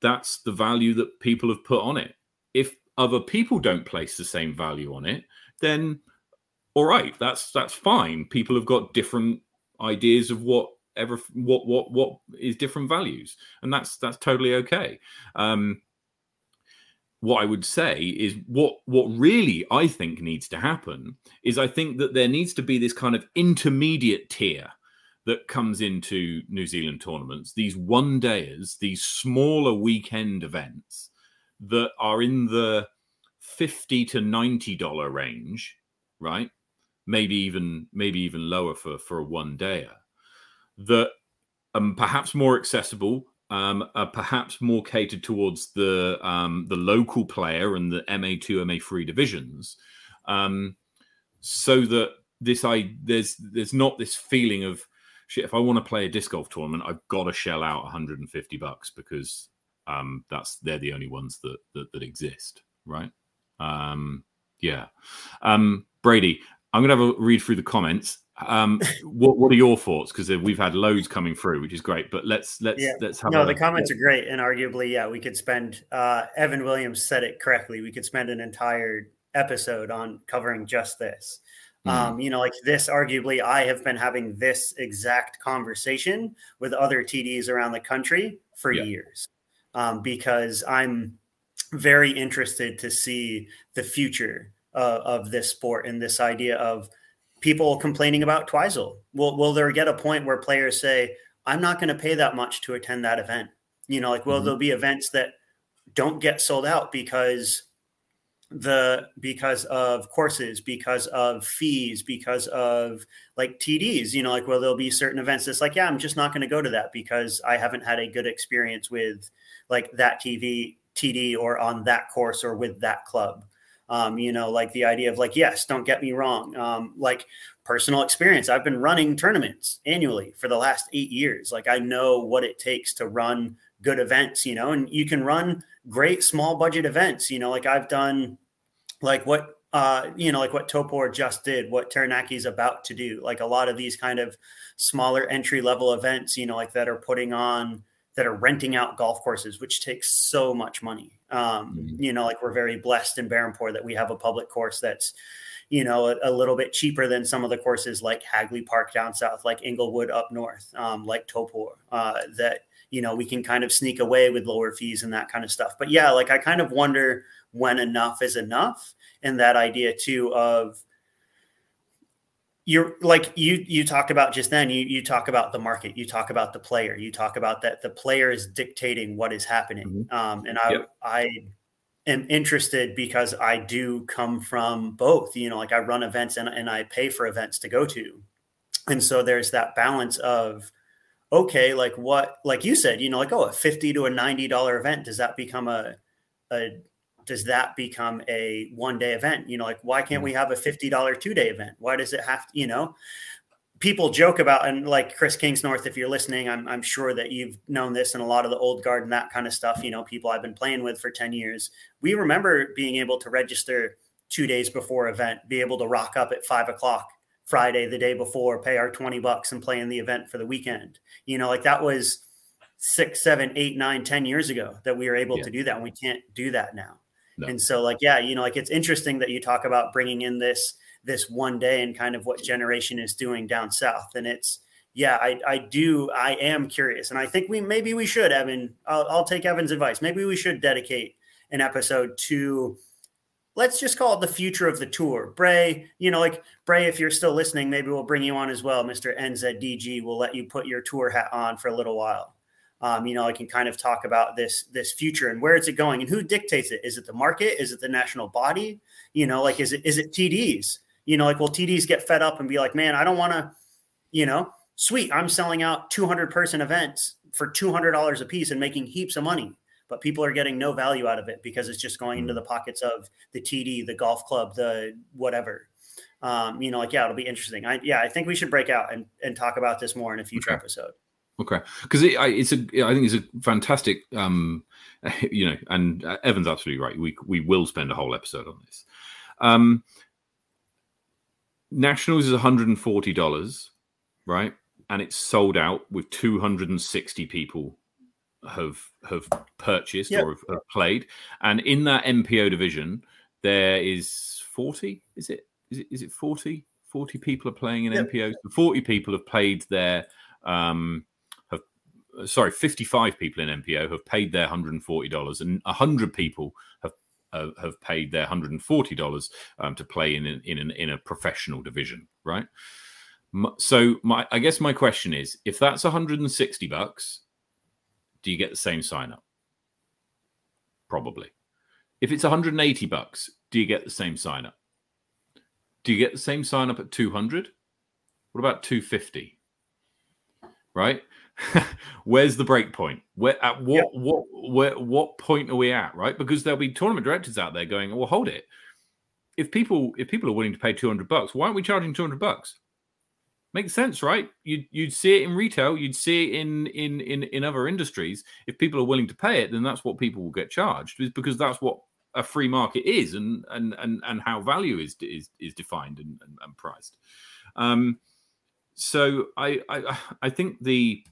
that's the value that people have put on it. If other people don't place the same value on it, then all right, that's that's fine. People have got different ideas of what ever what what what is different values and that's that's totally okay. Um what i would say is what what really i think needs to happen is i think that there needs to be this kind of intermediate tier that comes into new zealand tournaments these one dayers these smaller weekend events that are in the 50 to 90 dollar range right? Maybe even maybe even lower for for a one dayer that um, perhaps more accessible, um, perhaps more catered towards the um, the local player and the MA2, MA3 divisions, um, so that this I there's there's not this feeling of shit. If I want to play a disc golf tournament, I've got to shell out 150 bucks because um, that's they're the only ones that that, that exist, right? Um, yeah, um, Brady. I'm going to have a read through the comments. Um, what what are your thoughts? Because we've had loads coming through, which is great. But let's let's yeah. let's have. No, a, the comments yeah. are great, and arguably, yeah, we could spend. Uh, Evan Williams said it correctly. We could spend an entire episode on covering just this. Mm. Um, you know, like this. Arguably, I have been having this exact conversation with other TDs around the country for yeah. years, um, because I'm very interested to see the future uh, of this sport and this idea of people complaining about Twizel? Will will there get a point where players say, "I'm not going to pay that much to attend that event"? You know, like will mm-hmm. there'll be events that don't get sold out because the because of courses because of fees because of like tds you know like well there'll be certain events that's like yeah i'm just not going to go to that because i haven't had a good experience with like that tv td or on that course or with that club um, you know, like the idea of like, yes, don't get me wrong. Um, like personal experience, I've been running tournaments annually for the last eight years. Like I know what it takes to run good events, you know, and you can run great small budget events, you know, like I've done like what uh, you know, like what Taupo just did, what Taranaki is about to do, like a lot of these kind of smaller entry level events, you know, like that are putting on that are renting out golf courses, which takes so much money. Um, mm-hmm. You know, like we're very blessed in Berhampore that we have a public course that's, you know, a, a, little bit cheaper than some of the courses like Hagley Park down south, like Inglewood up north, um, like Taupo, uh, that, you know, we can kind of sneak away with lower fees and that kind of stuff. But yeah, like I kind of wonder when enough is enough. And that idea too of, you're like you you talked about just then you you talk about the market you talk about the player you talk about that the player is dictating what is happening mm-hmm. um, and i yep. i am interested because i do come from both you know like i run events and, and i pay for events to go to and so there's that balance of okay like what like you said you know like oh a 50 to a 90 dollar event does that become a a does that become a one day event? You know, like why can't we mm. have a $50 two day event? Why does it have to, you know? People joke about, and like Chris Kingsnorth, if you're listening, I'm, I'm sure that you've known this and a lot of the old guard and that kind of stuff, you know, people I've been playing with for 10 years. We remember being able to register two days before event, be able to rock up at five o'clock Friday, the day before, pay our 20 bucks and play in the event for the weekend. You know, like that was six, seven, eight, nine, ten years ago that we were able yeah. to do that. And we can't do that now. No. And so, like, yeah, you know, like it's interesting that you talk about bringing in this this one day and kind of what generation is doing down south. And it's yeah, I I do I am curious, and I think we maybe we should Evan. I'll, I'll take Evan's advice. Maybe we should dedicate an episode to let's just call it the future of the tour. Bray, you know, like Bray, if you're still listening, maybe we'll bring you on as well, Mr. NZDG. We'll let you put your tour hat on for a little while um, you know, I can kind of talk about this this future and where is it going and who dictates it. Is it the market? Is it the national body? You know, like is it is it TDs? You know, like will TDs get fed up and be like, man, I don't want to, you know, sweet, I'm selling out 200 person events for $200 a piece and making heaps of money. But people are getting no value out of it because it's just going into mm. the pockets of the TD, the golf club, the whatever. Um, you know, like, yeah, it'll be interesting. I, yeah, I think we should break out and, and talk about this more in a future okay. episode. Okay, because it, it's a, I think it's a fantastic, um, (laughs) you know, and uh, Evan's absolutely right. We we will spend a whole episode on this. Um, Nationals is one hundred and forty dollars, right? And it's sold out with two hundred and sixty people have have purchased yep. or have, have played. And in that MPO division, there is forty. Is it? Is it? Is it forty? 40 people are playing in yep. MPOs. 40 people have played their um, sorry, 55 people in MPO have paid their $140 and 100 people have uh, have paid their $140 um, to play in in an, in a professional division, right? So my I guess my question is if that's 160 bucks, do you get the same sign up? Probably. If it's 180 bucks, do you get the same sign up? Do you get the same sign up at 200? What about 250? Right? (laughs) where's the break point? Where at what yep. what where what point are we at? Right? Because there'll be tournament directors out there going, "Well, hold it. If people if people are willing to pay two hundred bucks, why aren't we charging two hundred bucks? Makes sense, right? You'd you'd see it in retail, you'd see it in in in in other industries. If people are willing to pay it, then that's what people will get charged, is because that's what a free market is, and and and and how value is is is defined and and, and priced. Um, so I I I think the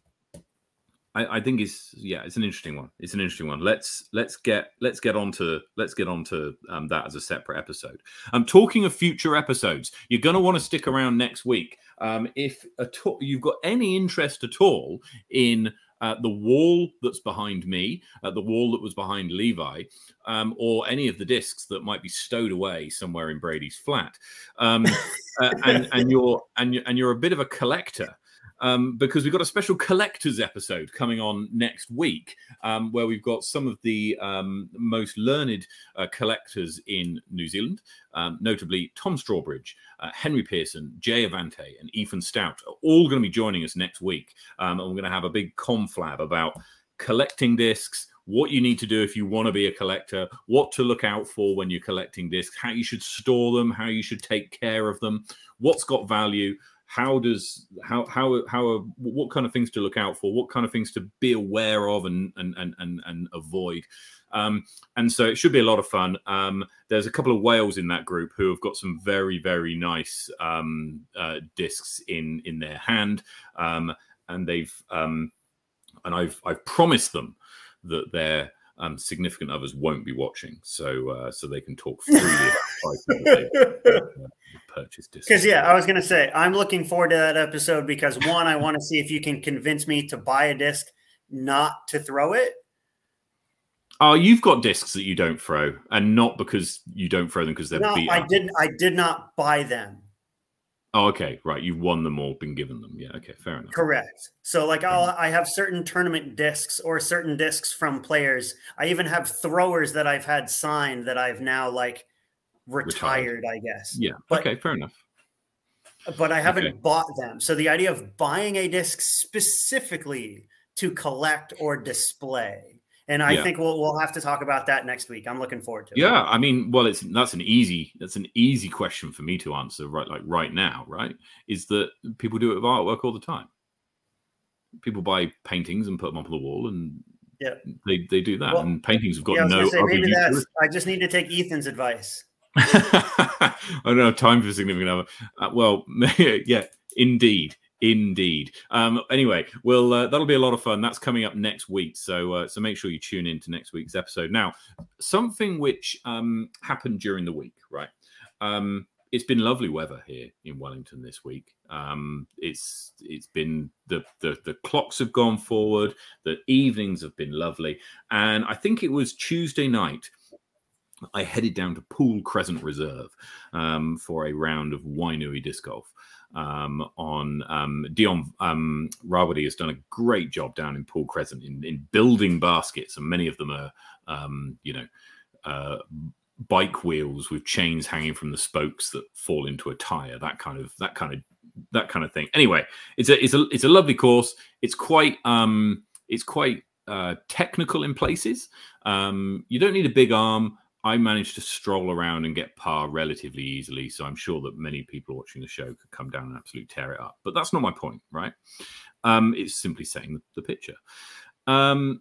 I, I, think it's yeah, it's an interesting one. It's an interesting one. Let's let's get let's get on to let's get on to um, that as a separate episode. I'm um, talking of future episodes. You're going to want to stick around next week. Um, if at all, you've got any interest at all in uh, the wall that's behind me, uh, the wall that was behind Levi, um, or any of the discs that might be stowed away somewhere in Brady's flat, um, (laughs) uh, and, and you're and you're, and you're a bit of a collector um, because we've got a special collectors episode coming on next week, um, where we've got some of the um, most learned uh, collectors in New Zealand, um, notably Tom Strawbridge, uh, Henry Pearson, Jay Avante, and Ethan Stout, are all going to be joining us next week, um, and we're going to have a big conflab about collecting discs what you need to do if you want to be a collector, what to look out for when you're collecting discs, how you should store them, how you should take care of them, what's got value, how does how how how are, what kind of things to look out for what kind of things to be aware of and and and and, and avoid. Um, and so it should be a lot of fun. Um, there's a couple of whales in that group who have got some very very nice um, uh, discs in in their hand. Um, and they've um, and i've i've promised them that they're um, significant others won't be watching, so uh, so they can talk freely about (laughs) purchase discs. Because yeah, I was gonna say I'm looking forward to that episode because one, I want to see if you can convince me to buy a disc, not to throw it. Oh, you've got discs that you don't throw, and not because you don't throw them because they're no, beat. I didn't. I did not buy them. Oh, okay, right. You've won them all, been given them. Yeah, okay, fair enough. Correct. So, like, I'll I have certain tournament discs or certain discs from players. I even have throwers that I've had signed that I've now like retired, retired. I guess. Yeah. But, okay, fair enough. But I haven't okay. bought them. So the idea of buying a disc specifically to collect or display and I yeah. think we'll we'll have to talk about that next week. I'm looking forward to it. Yeah, I mean, well, it's that's an easy that's an easy question for me to answer right like right now, right? Is that people do it with artwork all the time. People buy paintings and put them up on the wall and yeah, they, they do that. Well, and paintings have got yeah, no say, maybe that's, I just need to take Ethan's advice. (laughs) I don't have time for significant other. Uh, well, (laughs) yeah, indeed. Indeed. Um, anyway, well, uh, that'll be a lot of fun. That's coming up next week, so uh, so make sure you tune in to next week's episode. Now, something which um, happened during the week, right? Um, it's been lovely weather here in Wellington this week. Um, it's it's been the, the the clocks have gone forward. The evenings have been lovely, and I think it was Tuesday night. I headed down to Poole Crescent Reserve um, for a round of Wainui disc golf um, on um, Dion um, Rawadi has done a great job down in Paul Crescent in, in building baskets, and many of them are, um, you know, uh, bike wheels with chains hanging from the spokes that fall into a tire. That kind of that kind of that kind of thing. Anyway, it's a it's a it's a lovely course. It's quite um it's quite uh, technical in places. Um, you don't need a big arm. I managed to stroll around and get par relatively easily, so I'm sure that many people watching the show could come down and absolutely tear it up. But that's not my point, right? Um, it's simply setting the, the picture. Um,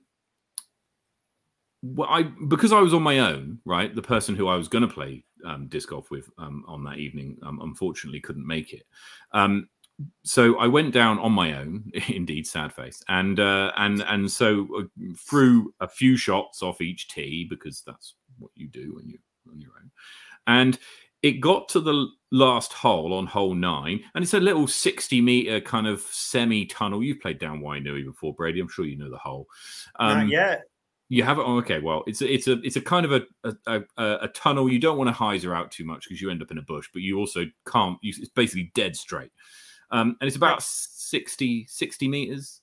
well, I because I was on my own, right? The person who I was going to play um, disc golf with um, on that evening, um, unfortunately, couldn't make it. Um, so I went down on my own, (laughs) indeed, sad face, and uh, and and so uh, threw a few shots off each tee because that's what you do when you on your own, and it got to the last hole on hole nine, and it's a little sixty meter kind of semi tunnel. You've played down Wainui before, Brady. I'm sure you know the hole. Um, Not yet. You have it. Oh, okay. Well, it's a, it's a it's a kind of a a, a, a tunnel. You don't want to hyzer out too much because you end up in a bush, but you also can't. You, it's basically dead straight, um, and it's about 60, 60 meters,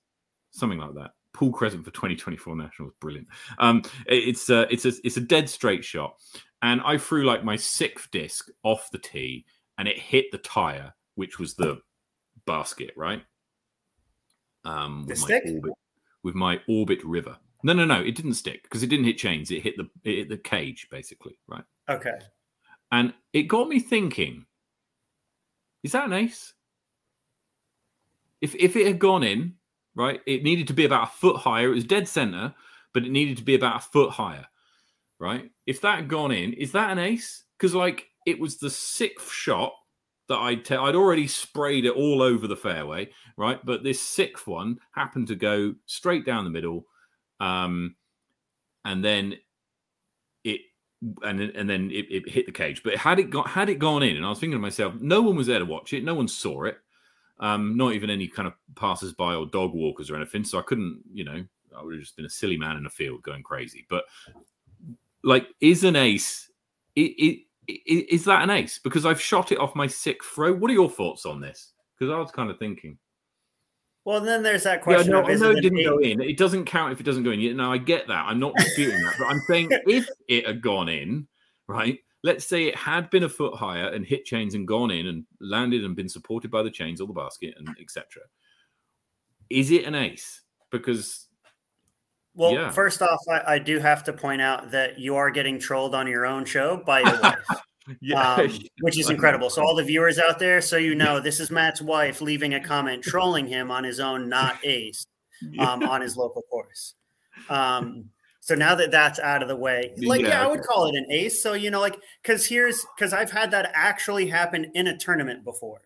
something like that. Paul Crescent for 2024 Nationals, brilliant. Um, it's a it's a it's a dead straight shot, and I threw like my sixth disc off the tee, and it hit the tire, which was the basket, right? Um, the stick orbit, with my orbit river. No, no, no. It didn't stick because it didn't hit chains. It hit the it hit the cage basically, right? Okay. And it got me thinking: Is that an ace? If if it had gone in, right, it needed to be about a foot higher. It was dead center, but it needed to be about a foot higher, right? If that had gone in, is that an ace? Because like it was the sixth shot that I'd I'd already sprayed it all over the fairway, right? But this sixth one happened to go straight down the middle um, and then it and and then it, it, hit the cage. But had it got had it gone in, and I was thinking to myself, no one was there to watch it, no one saw it, um, not even any kind of passers-by or dog walkers or anything. So I couldn't, you know, I would have just been a silly man in a field going crazy. But like, is an ace? It, it, is that an ace? Because I've shot it off my sixth throw. What are your thoughts on this? Because I was kind of thinking. Well, then there's that question. Yeah, no, I know it didn't go in. It doesn't count if it doesn't go in. Now I get that. I'm not disputing that, but I'm saying (laughs) if it had gone in, right? Let's say it had been a foot higher and hit chains and gone in and landed and been supported by the chains or the basket and etc. Is it an ace? Because well, yeah. first off, I, I, do have to point out that you are getting trolled on your own show by your wife (laughs) yeah, um, (laughs) which is incredible. So all the viewers out there, so you know, this is Matt's wife leaving a comment trolling him on his own not (laughs) ace um, on his local course. Um, so now that that's out of the way, like yeah, yeah I would call it an ace. So you know, like because here's because I've had that actually happen in a tournament before.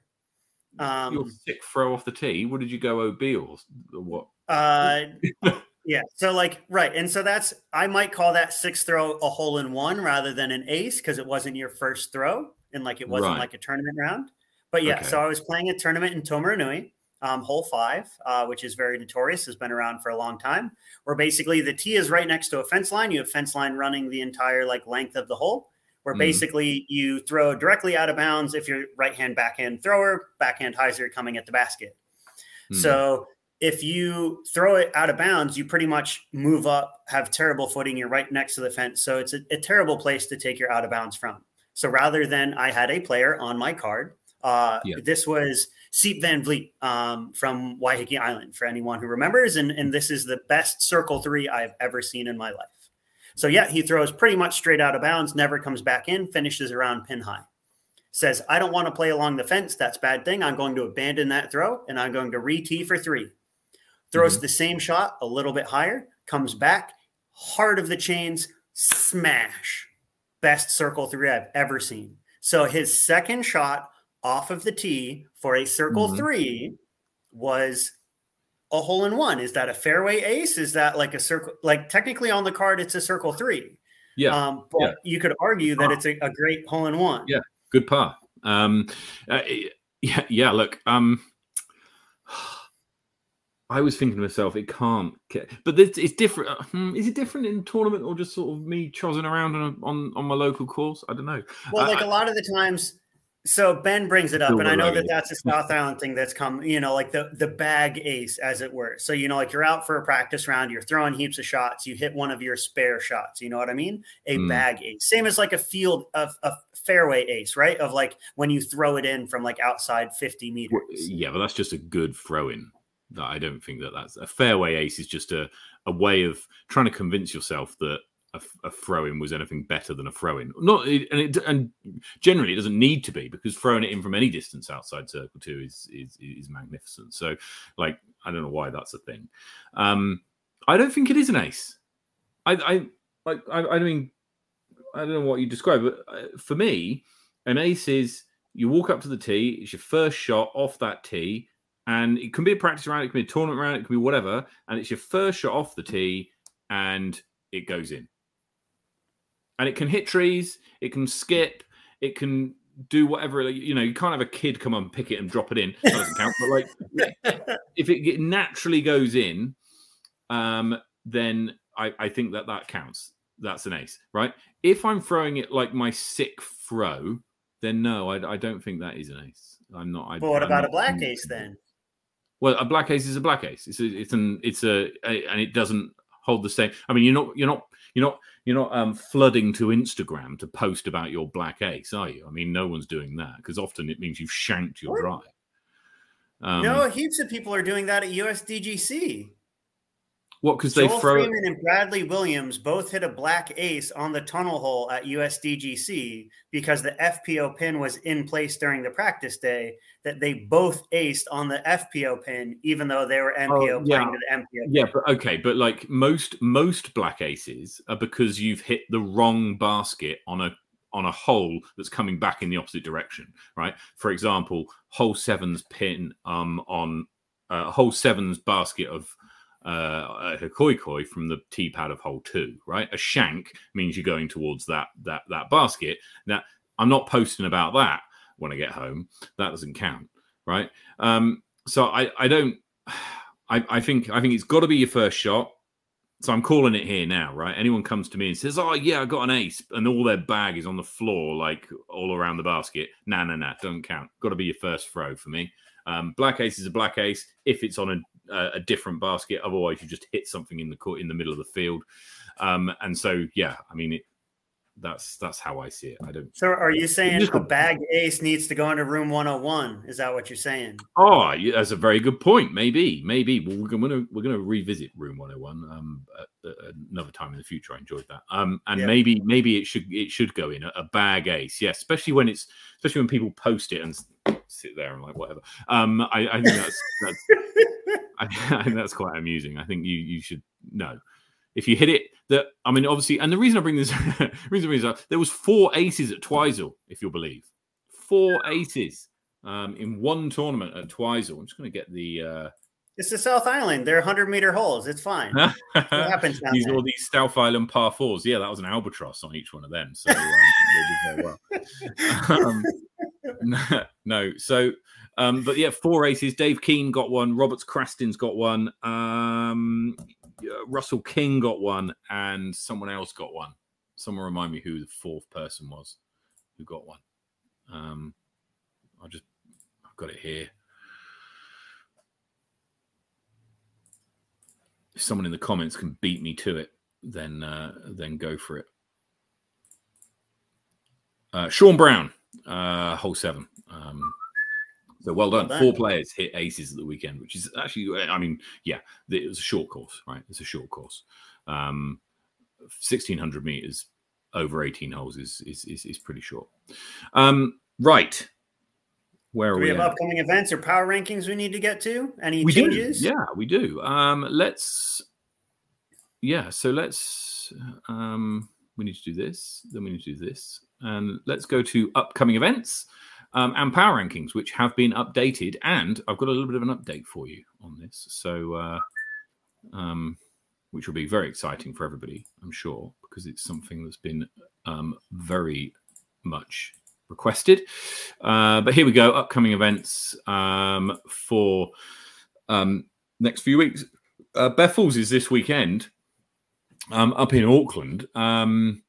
Um, Your sick throw off the tee. What did you go OB or, or what? Uh, (laughs) Yeah. So like right, and so that's I might call that six throw a hole in one rather than an ace because it wasn't your first throw and like it wasn't right. like a tournament round. But yeah, okay. so I was playing a tournament in Taumarunui, um, hole five, uh, which is very notorious, has been around for a long time. Where basically the tee is right next to a fence line. You have fence line running the entire like length of the hole. Where mm. basically you throw directly out of bounds if you're right hand backhand thrower, backhand hyzer coming at the basket. Mm. So if you throw it out of bounds, you pretty much move up, have terrible footing. You're right next to the fence. So it's a, a terrible place to take your out of bounds from. So rather than I had a player on my card, uh, yeah. this was Seep Van Vliet um, from Waiheke Island, for anyone who remembers. And, and this is the best circle three I've ever seen in my life. So, yeah, he throws pretty much straight out of bounds, never comes back in, finishes around pin high. Says, I don't want to play along the fence. That's bad thing. I'm going to abandon that throw and I'm going to re tee for three throws mm-hmm. the same shot a little bit higher, comes back, heart of the chains, smash. Best circle three I've ever seen. So his second shot off of the tee for a circle mm-hmm. three was a hole in one. Is that a fairway ace? Is that like a circle? Like technically on the card, it's a circle three. Yeah. Um, but yeah. you could argue that it's a, a, great hole in one. Yeah. Good par. Um, uh, yeah. Yeah. Look. Um, (sighs) I was thinking to myself, it can't. But this, it's different. Uh, hmm, is it different in tournament or just sort of me chozzing around on on, on my local course? I don't know. Well, like a lot of the times, so Ben brings it up, and I know that that's a (laughs) South Island thing that's come. You know, like the the bag ace, as it were. So you know, like you're out for a practice round, you're throwing heaps of shots, you hit one of your spare shots. You know what I mean? A mm. bag ace, same as like a field of a fairway ace, right? Of like when you throw it in from like outside 50 meters. Yeah, but that's just a good throw in. That I don't think that that's a fairway ace is just a, a way of trying to convince yourself that a, a throw in was anything better than a throw in. Not and it, and generally it doesn't need to be because throwing it in from any distance outside circle two is is is magnificent. So like I don't know why that's a thing. Um, I don't think it is an ace. I I like I, I mean I don't know what you describe, but uh, for me, an ace is you walk up to the tee, it's your first shot off that tee, and it can be a practice round, it can be a tournament round, it can be whatever, and it's your first shot off the tee, and it goes in and it can hit trees, it can skip, it can do whatever. You know, you can't have a kid come and pick it and drop it in. That doesn't count. But like, (laughs) if it naturally goes in, um, then I, I think that that counts. That's an ace, right? If I'm throwing it like my sick throw, then no, I, I don't think that is an ace. I'm not. I, but what I'm about not, a black ace then? Well, a black ace is a black ace. It's a, it's an it's a, a and it doesn't hold the same. I mean, you're not you're not you're not you're not um, flooding to Instagram to post about your black ace, are you? I mean, no one's doing that because often it means you've shanked your drive. Um, no, heaps of people are doing that at USDGC. What? Because they throw Freeman and Bradley Williams both hit a black ace on the tunnel hole at USDGC because the FPO pin was in place during the practice day. That they both aced on the FPO pin, even though they were MPO oh, yeah. playing to the MPO. Yeah, but okay, but like most most black aces are because you've hit the wrong basket on a on a hole that's coming back in the opposite direction, right? For example, hole seven's pin um on uh, hole seven's basket of uh, a koi koi from the tee pad of hole two, right? A shank means you're going towards that that that basket. Now, I'm not posting about that when I get home. That doesn't count, right? Um, so I I don't. (sighs) I, I think I think it's got to be your first shot. So I'm calling it here now, right? Anyone comes to me and says, "Oh yeah, I got an ace," and all their bag is on the floor, like all around the basket. Nah, nah, nah, don't count. Got to be your first throw for me. Um, black ace is a black ace if it's on a a, a different basket. Otherwise, you just hit something in the court in the middle of the field. Um, and so, yeah, I mean, it, that's that's how I see it. I don't. So, are you saying a bag ace needs to go into room 101? Is that what you're saying? Oh, that's a very good point. Maybe, maybe well, we're gonna we're gonna revisit room 101 um, at, at another time in the future. I enjoyed that. Um, and yeah. maybe maybe it should it should go in a, a bag ace. Yeah, especially when it's especially when people post it and sit there and like whatever. Um, I, I think that's that's (laughs) I, I, think that's quite amusing. I think you you should know if you hit it. That I mean, obviously, and the reason I bring this (laughs) reason is there was four aces at Twizel, if you'll believe, four aces um, in one tournament at Twizel. I'm just going to get the. Uh, it's the South Island. They're 100 meter holes. It's fine. (laughs) what happens these all these South Island par fours. Yeah, that was an albatross on each one of them. So um, they did very well. (laughs) um, no, so um, but yeah, four aces. Dave Keane got one. Roberts Craston's got one. Um, Russell King got one, and someone else got one. Someone remind me who the fourth person was who got one. Um, I just I've got it here. If someone in the comments can beat me to it, then uh, then go for it. Uh, Sean Brown, uh, hole seven. Um, so well done. Four players hit aces at the weekend, which is actually, I mean, yeah, it was a short course, right? It's a short course. Um, 1600 meters over 18 holes is is is, is pretty short. Um, right. Where do we, we have at? upcoming events or power rankings we need to get to? Any we changes? Do. Yeah, we do. Um, let's. Yeah, so let's. Um, we need to do this. Then we need to do this, and let's go to upcoming events um, and power rankings, which have been updated. And I've got a little bit of an update for you on this. So, uh, um, which will be very exciting for everybody, I'm sure, because it's something that's been um, very much requested. Uh, but here we go upcoming events um, for um, next few weeks. Uh, Bethels is this weekend um, up in Auckland. Um,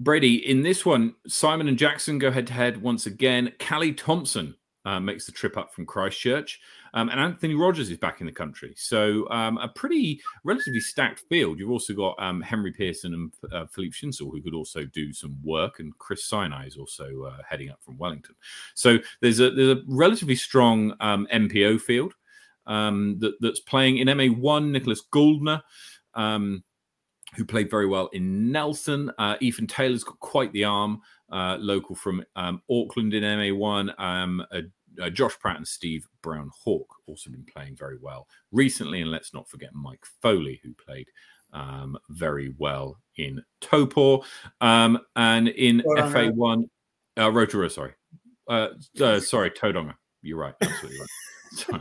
Brady, in this one, Simon and Jackson go head to head once again. Callie Thompson uh, makes the trip up from Christchurch. Um, and Anthony Rogers is back in the country. So um, a pretty relatively stacked field. You've also got um, Henry Pearson and uh, Philippe Schinsel, who could also do some work, and Chris Sinai is also uh, heading up from Wellington. So there's a there's a relatively strong MPO um, field um, that, that's playing in MA1. Nicholas Gouldner. Um, who played very well in Nelson. Uh, Ethan Taylor's got quite the arm, uh, local from um, Auckland in MA1. Um, uh, uh, Josh Pratt and Steve Brown Hawk also been playing very well recently. And let's not forget Mike Foley, who played um, very well in Taupo. Um, and in FA1, uh, Rotorua, sorry. Uh, uh, sorry, Tauranga. You're right. Absolutely right. (laughs) sorry.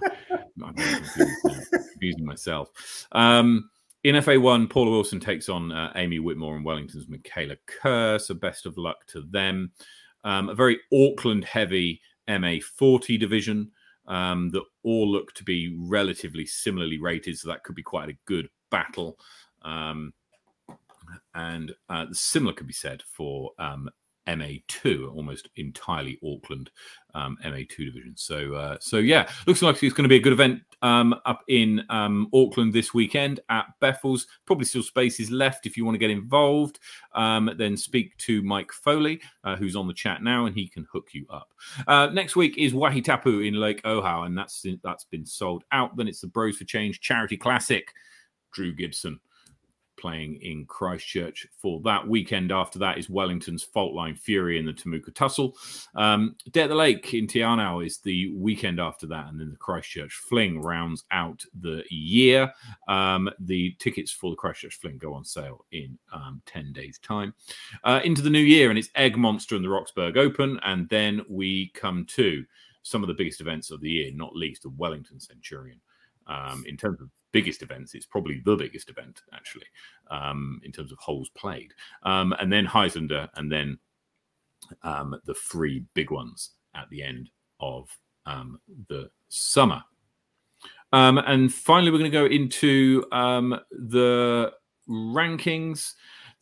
I'm confusing, confusing myself. Um, in FA1, Paula Wilson takes on uh, Amy Whitmore and Wellington's Michaela Kerr. So best of luck to them. Um, a very Auckland heavy MA40 division um, that all look to be relatively similarly rated. So that could be quite a good battle. Um, and uh, similar could be said for um, MA2, almost entirely Auckland um, MA2 division. So, uh, so yeah, looks like it's going to be a good event um, up in um, Auckland this weekend at Beffels. Probably still spaces left if you want to get involved. Um, then speak to Mike Foley, uh, who's on the chat now, and he can hook you up. Uh, next week is Wahitapu in Lake Ohau, and that's that's been sold out. Then it's the Bros for Change Charity Classic. Drew Gibson playing in Christchurch for that weekend. After that is Wellington's Fault Line Fury in the Temuka Tussle. Um, Day the Lake in Te Anau is the weekend after that, and then the Christchurch Fling rounds out the year. Um, the tickets for the Christchurch Fling go on sale in um, 10 days' time. Uh, into the new year, and it's Egg Monster and the Roxburgh Open, and then we come to some of the biggest events of the year, not least the Wellington Centurion. Um, in terms of biggest events. It's probably the biggest event actually um, in terms of holes played, um, and then Highlander, and then um, the three big ones at the end of um, the summer. Um, and finally, we're going to go into um, the rankings.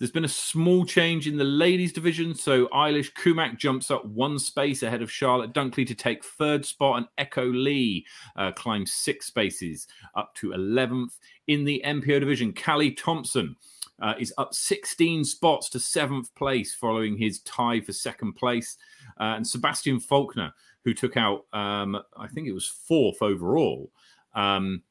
There's been a small change in the ladies' division. So Eilish Kumak jumps up one space ahead of Charlotte Dunkley to take third spot, and Echo Lee uh, climbs six spaces up to 11th. In the MPO division, Callie Thompson uh, is up 16 spots to seventh place following his tie for second place. Uh, and Sebastian Faulkner, who took out, um, I think it was fourth overall. Um,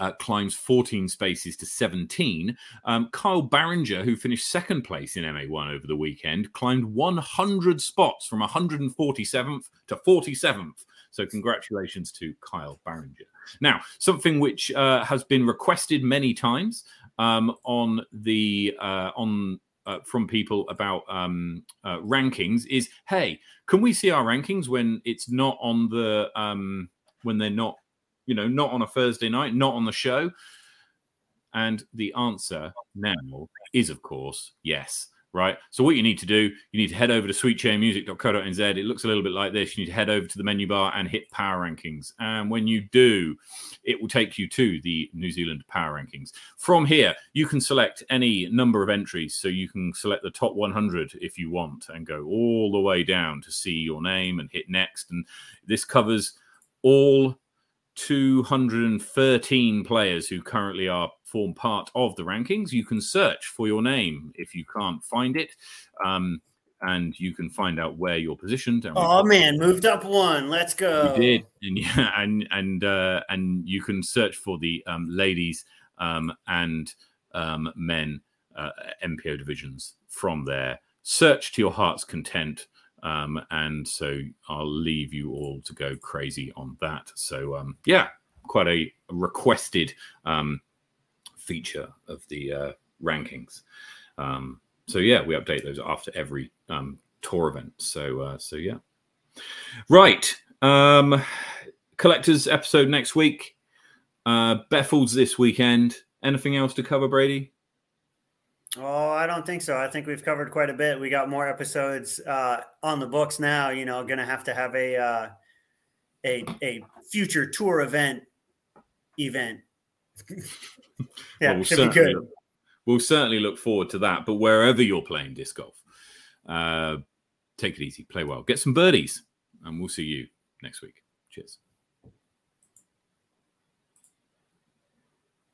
uh, climbs 14 spaces to 17. Um, Kyle Barringer, who finished second place in MA1 over the weekend, climbed 100 spots from 147th to 47th. So, congratulations to Kyle Barringer. Now, something which uh, has been requested many times um, on the uh, on uh, from people about um, uh, rankings is, hey, can we see our rankings when it's not on the um, when they're not you know, not on a Thursday night, not on the show? And the answer now is, of course, yes. Right. So what you need to do, you need to head over to sweetchairmusic.co.nz. It looks a little bit like this. You need to head over to the menu bar and hit power rankings. And when you do, it will take you to the New Zealand power rankings. From here, you can select any number of entries. So you can select the top 100 if you want and go all the way down to see your name and hit next. And this covers all 213 players who currently are form part of the rankings. You can search for your name if you can't find it, um, and you can find out where you're positioned. oh man, moved up one. Let's go. You did, and (laughs) yeah, and and uh, and you can search for the um, ladies um, and um, men uh, MPO divisions from there. Search to your heart's content. Um, and so I'll leave you all to go crazy on that. So um, yeah, quite a requested um, feature of the uh, rankings. Um, so yeah, we update those after every um, tour event. So uh, so yeah, right. Um, collectors episode next week. Uh, Beffels this weekend. Anything else to cover, Brady? Oh, I don't think so. I think we've covered quite a bit. We got more episodes uh, on the books now. You know, going to have to have a uh, a a future tour event event. (laughs) yeah, well, we'll should be good. Look, we'll certainly look forward to that. But wherever you're playing disc golf, uh, take it easy, play well, get some birdies, and we'll see you next week. Cheers.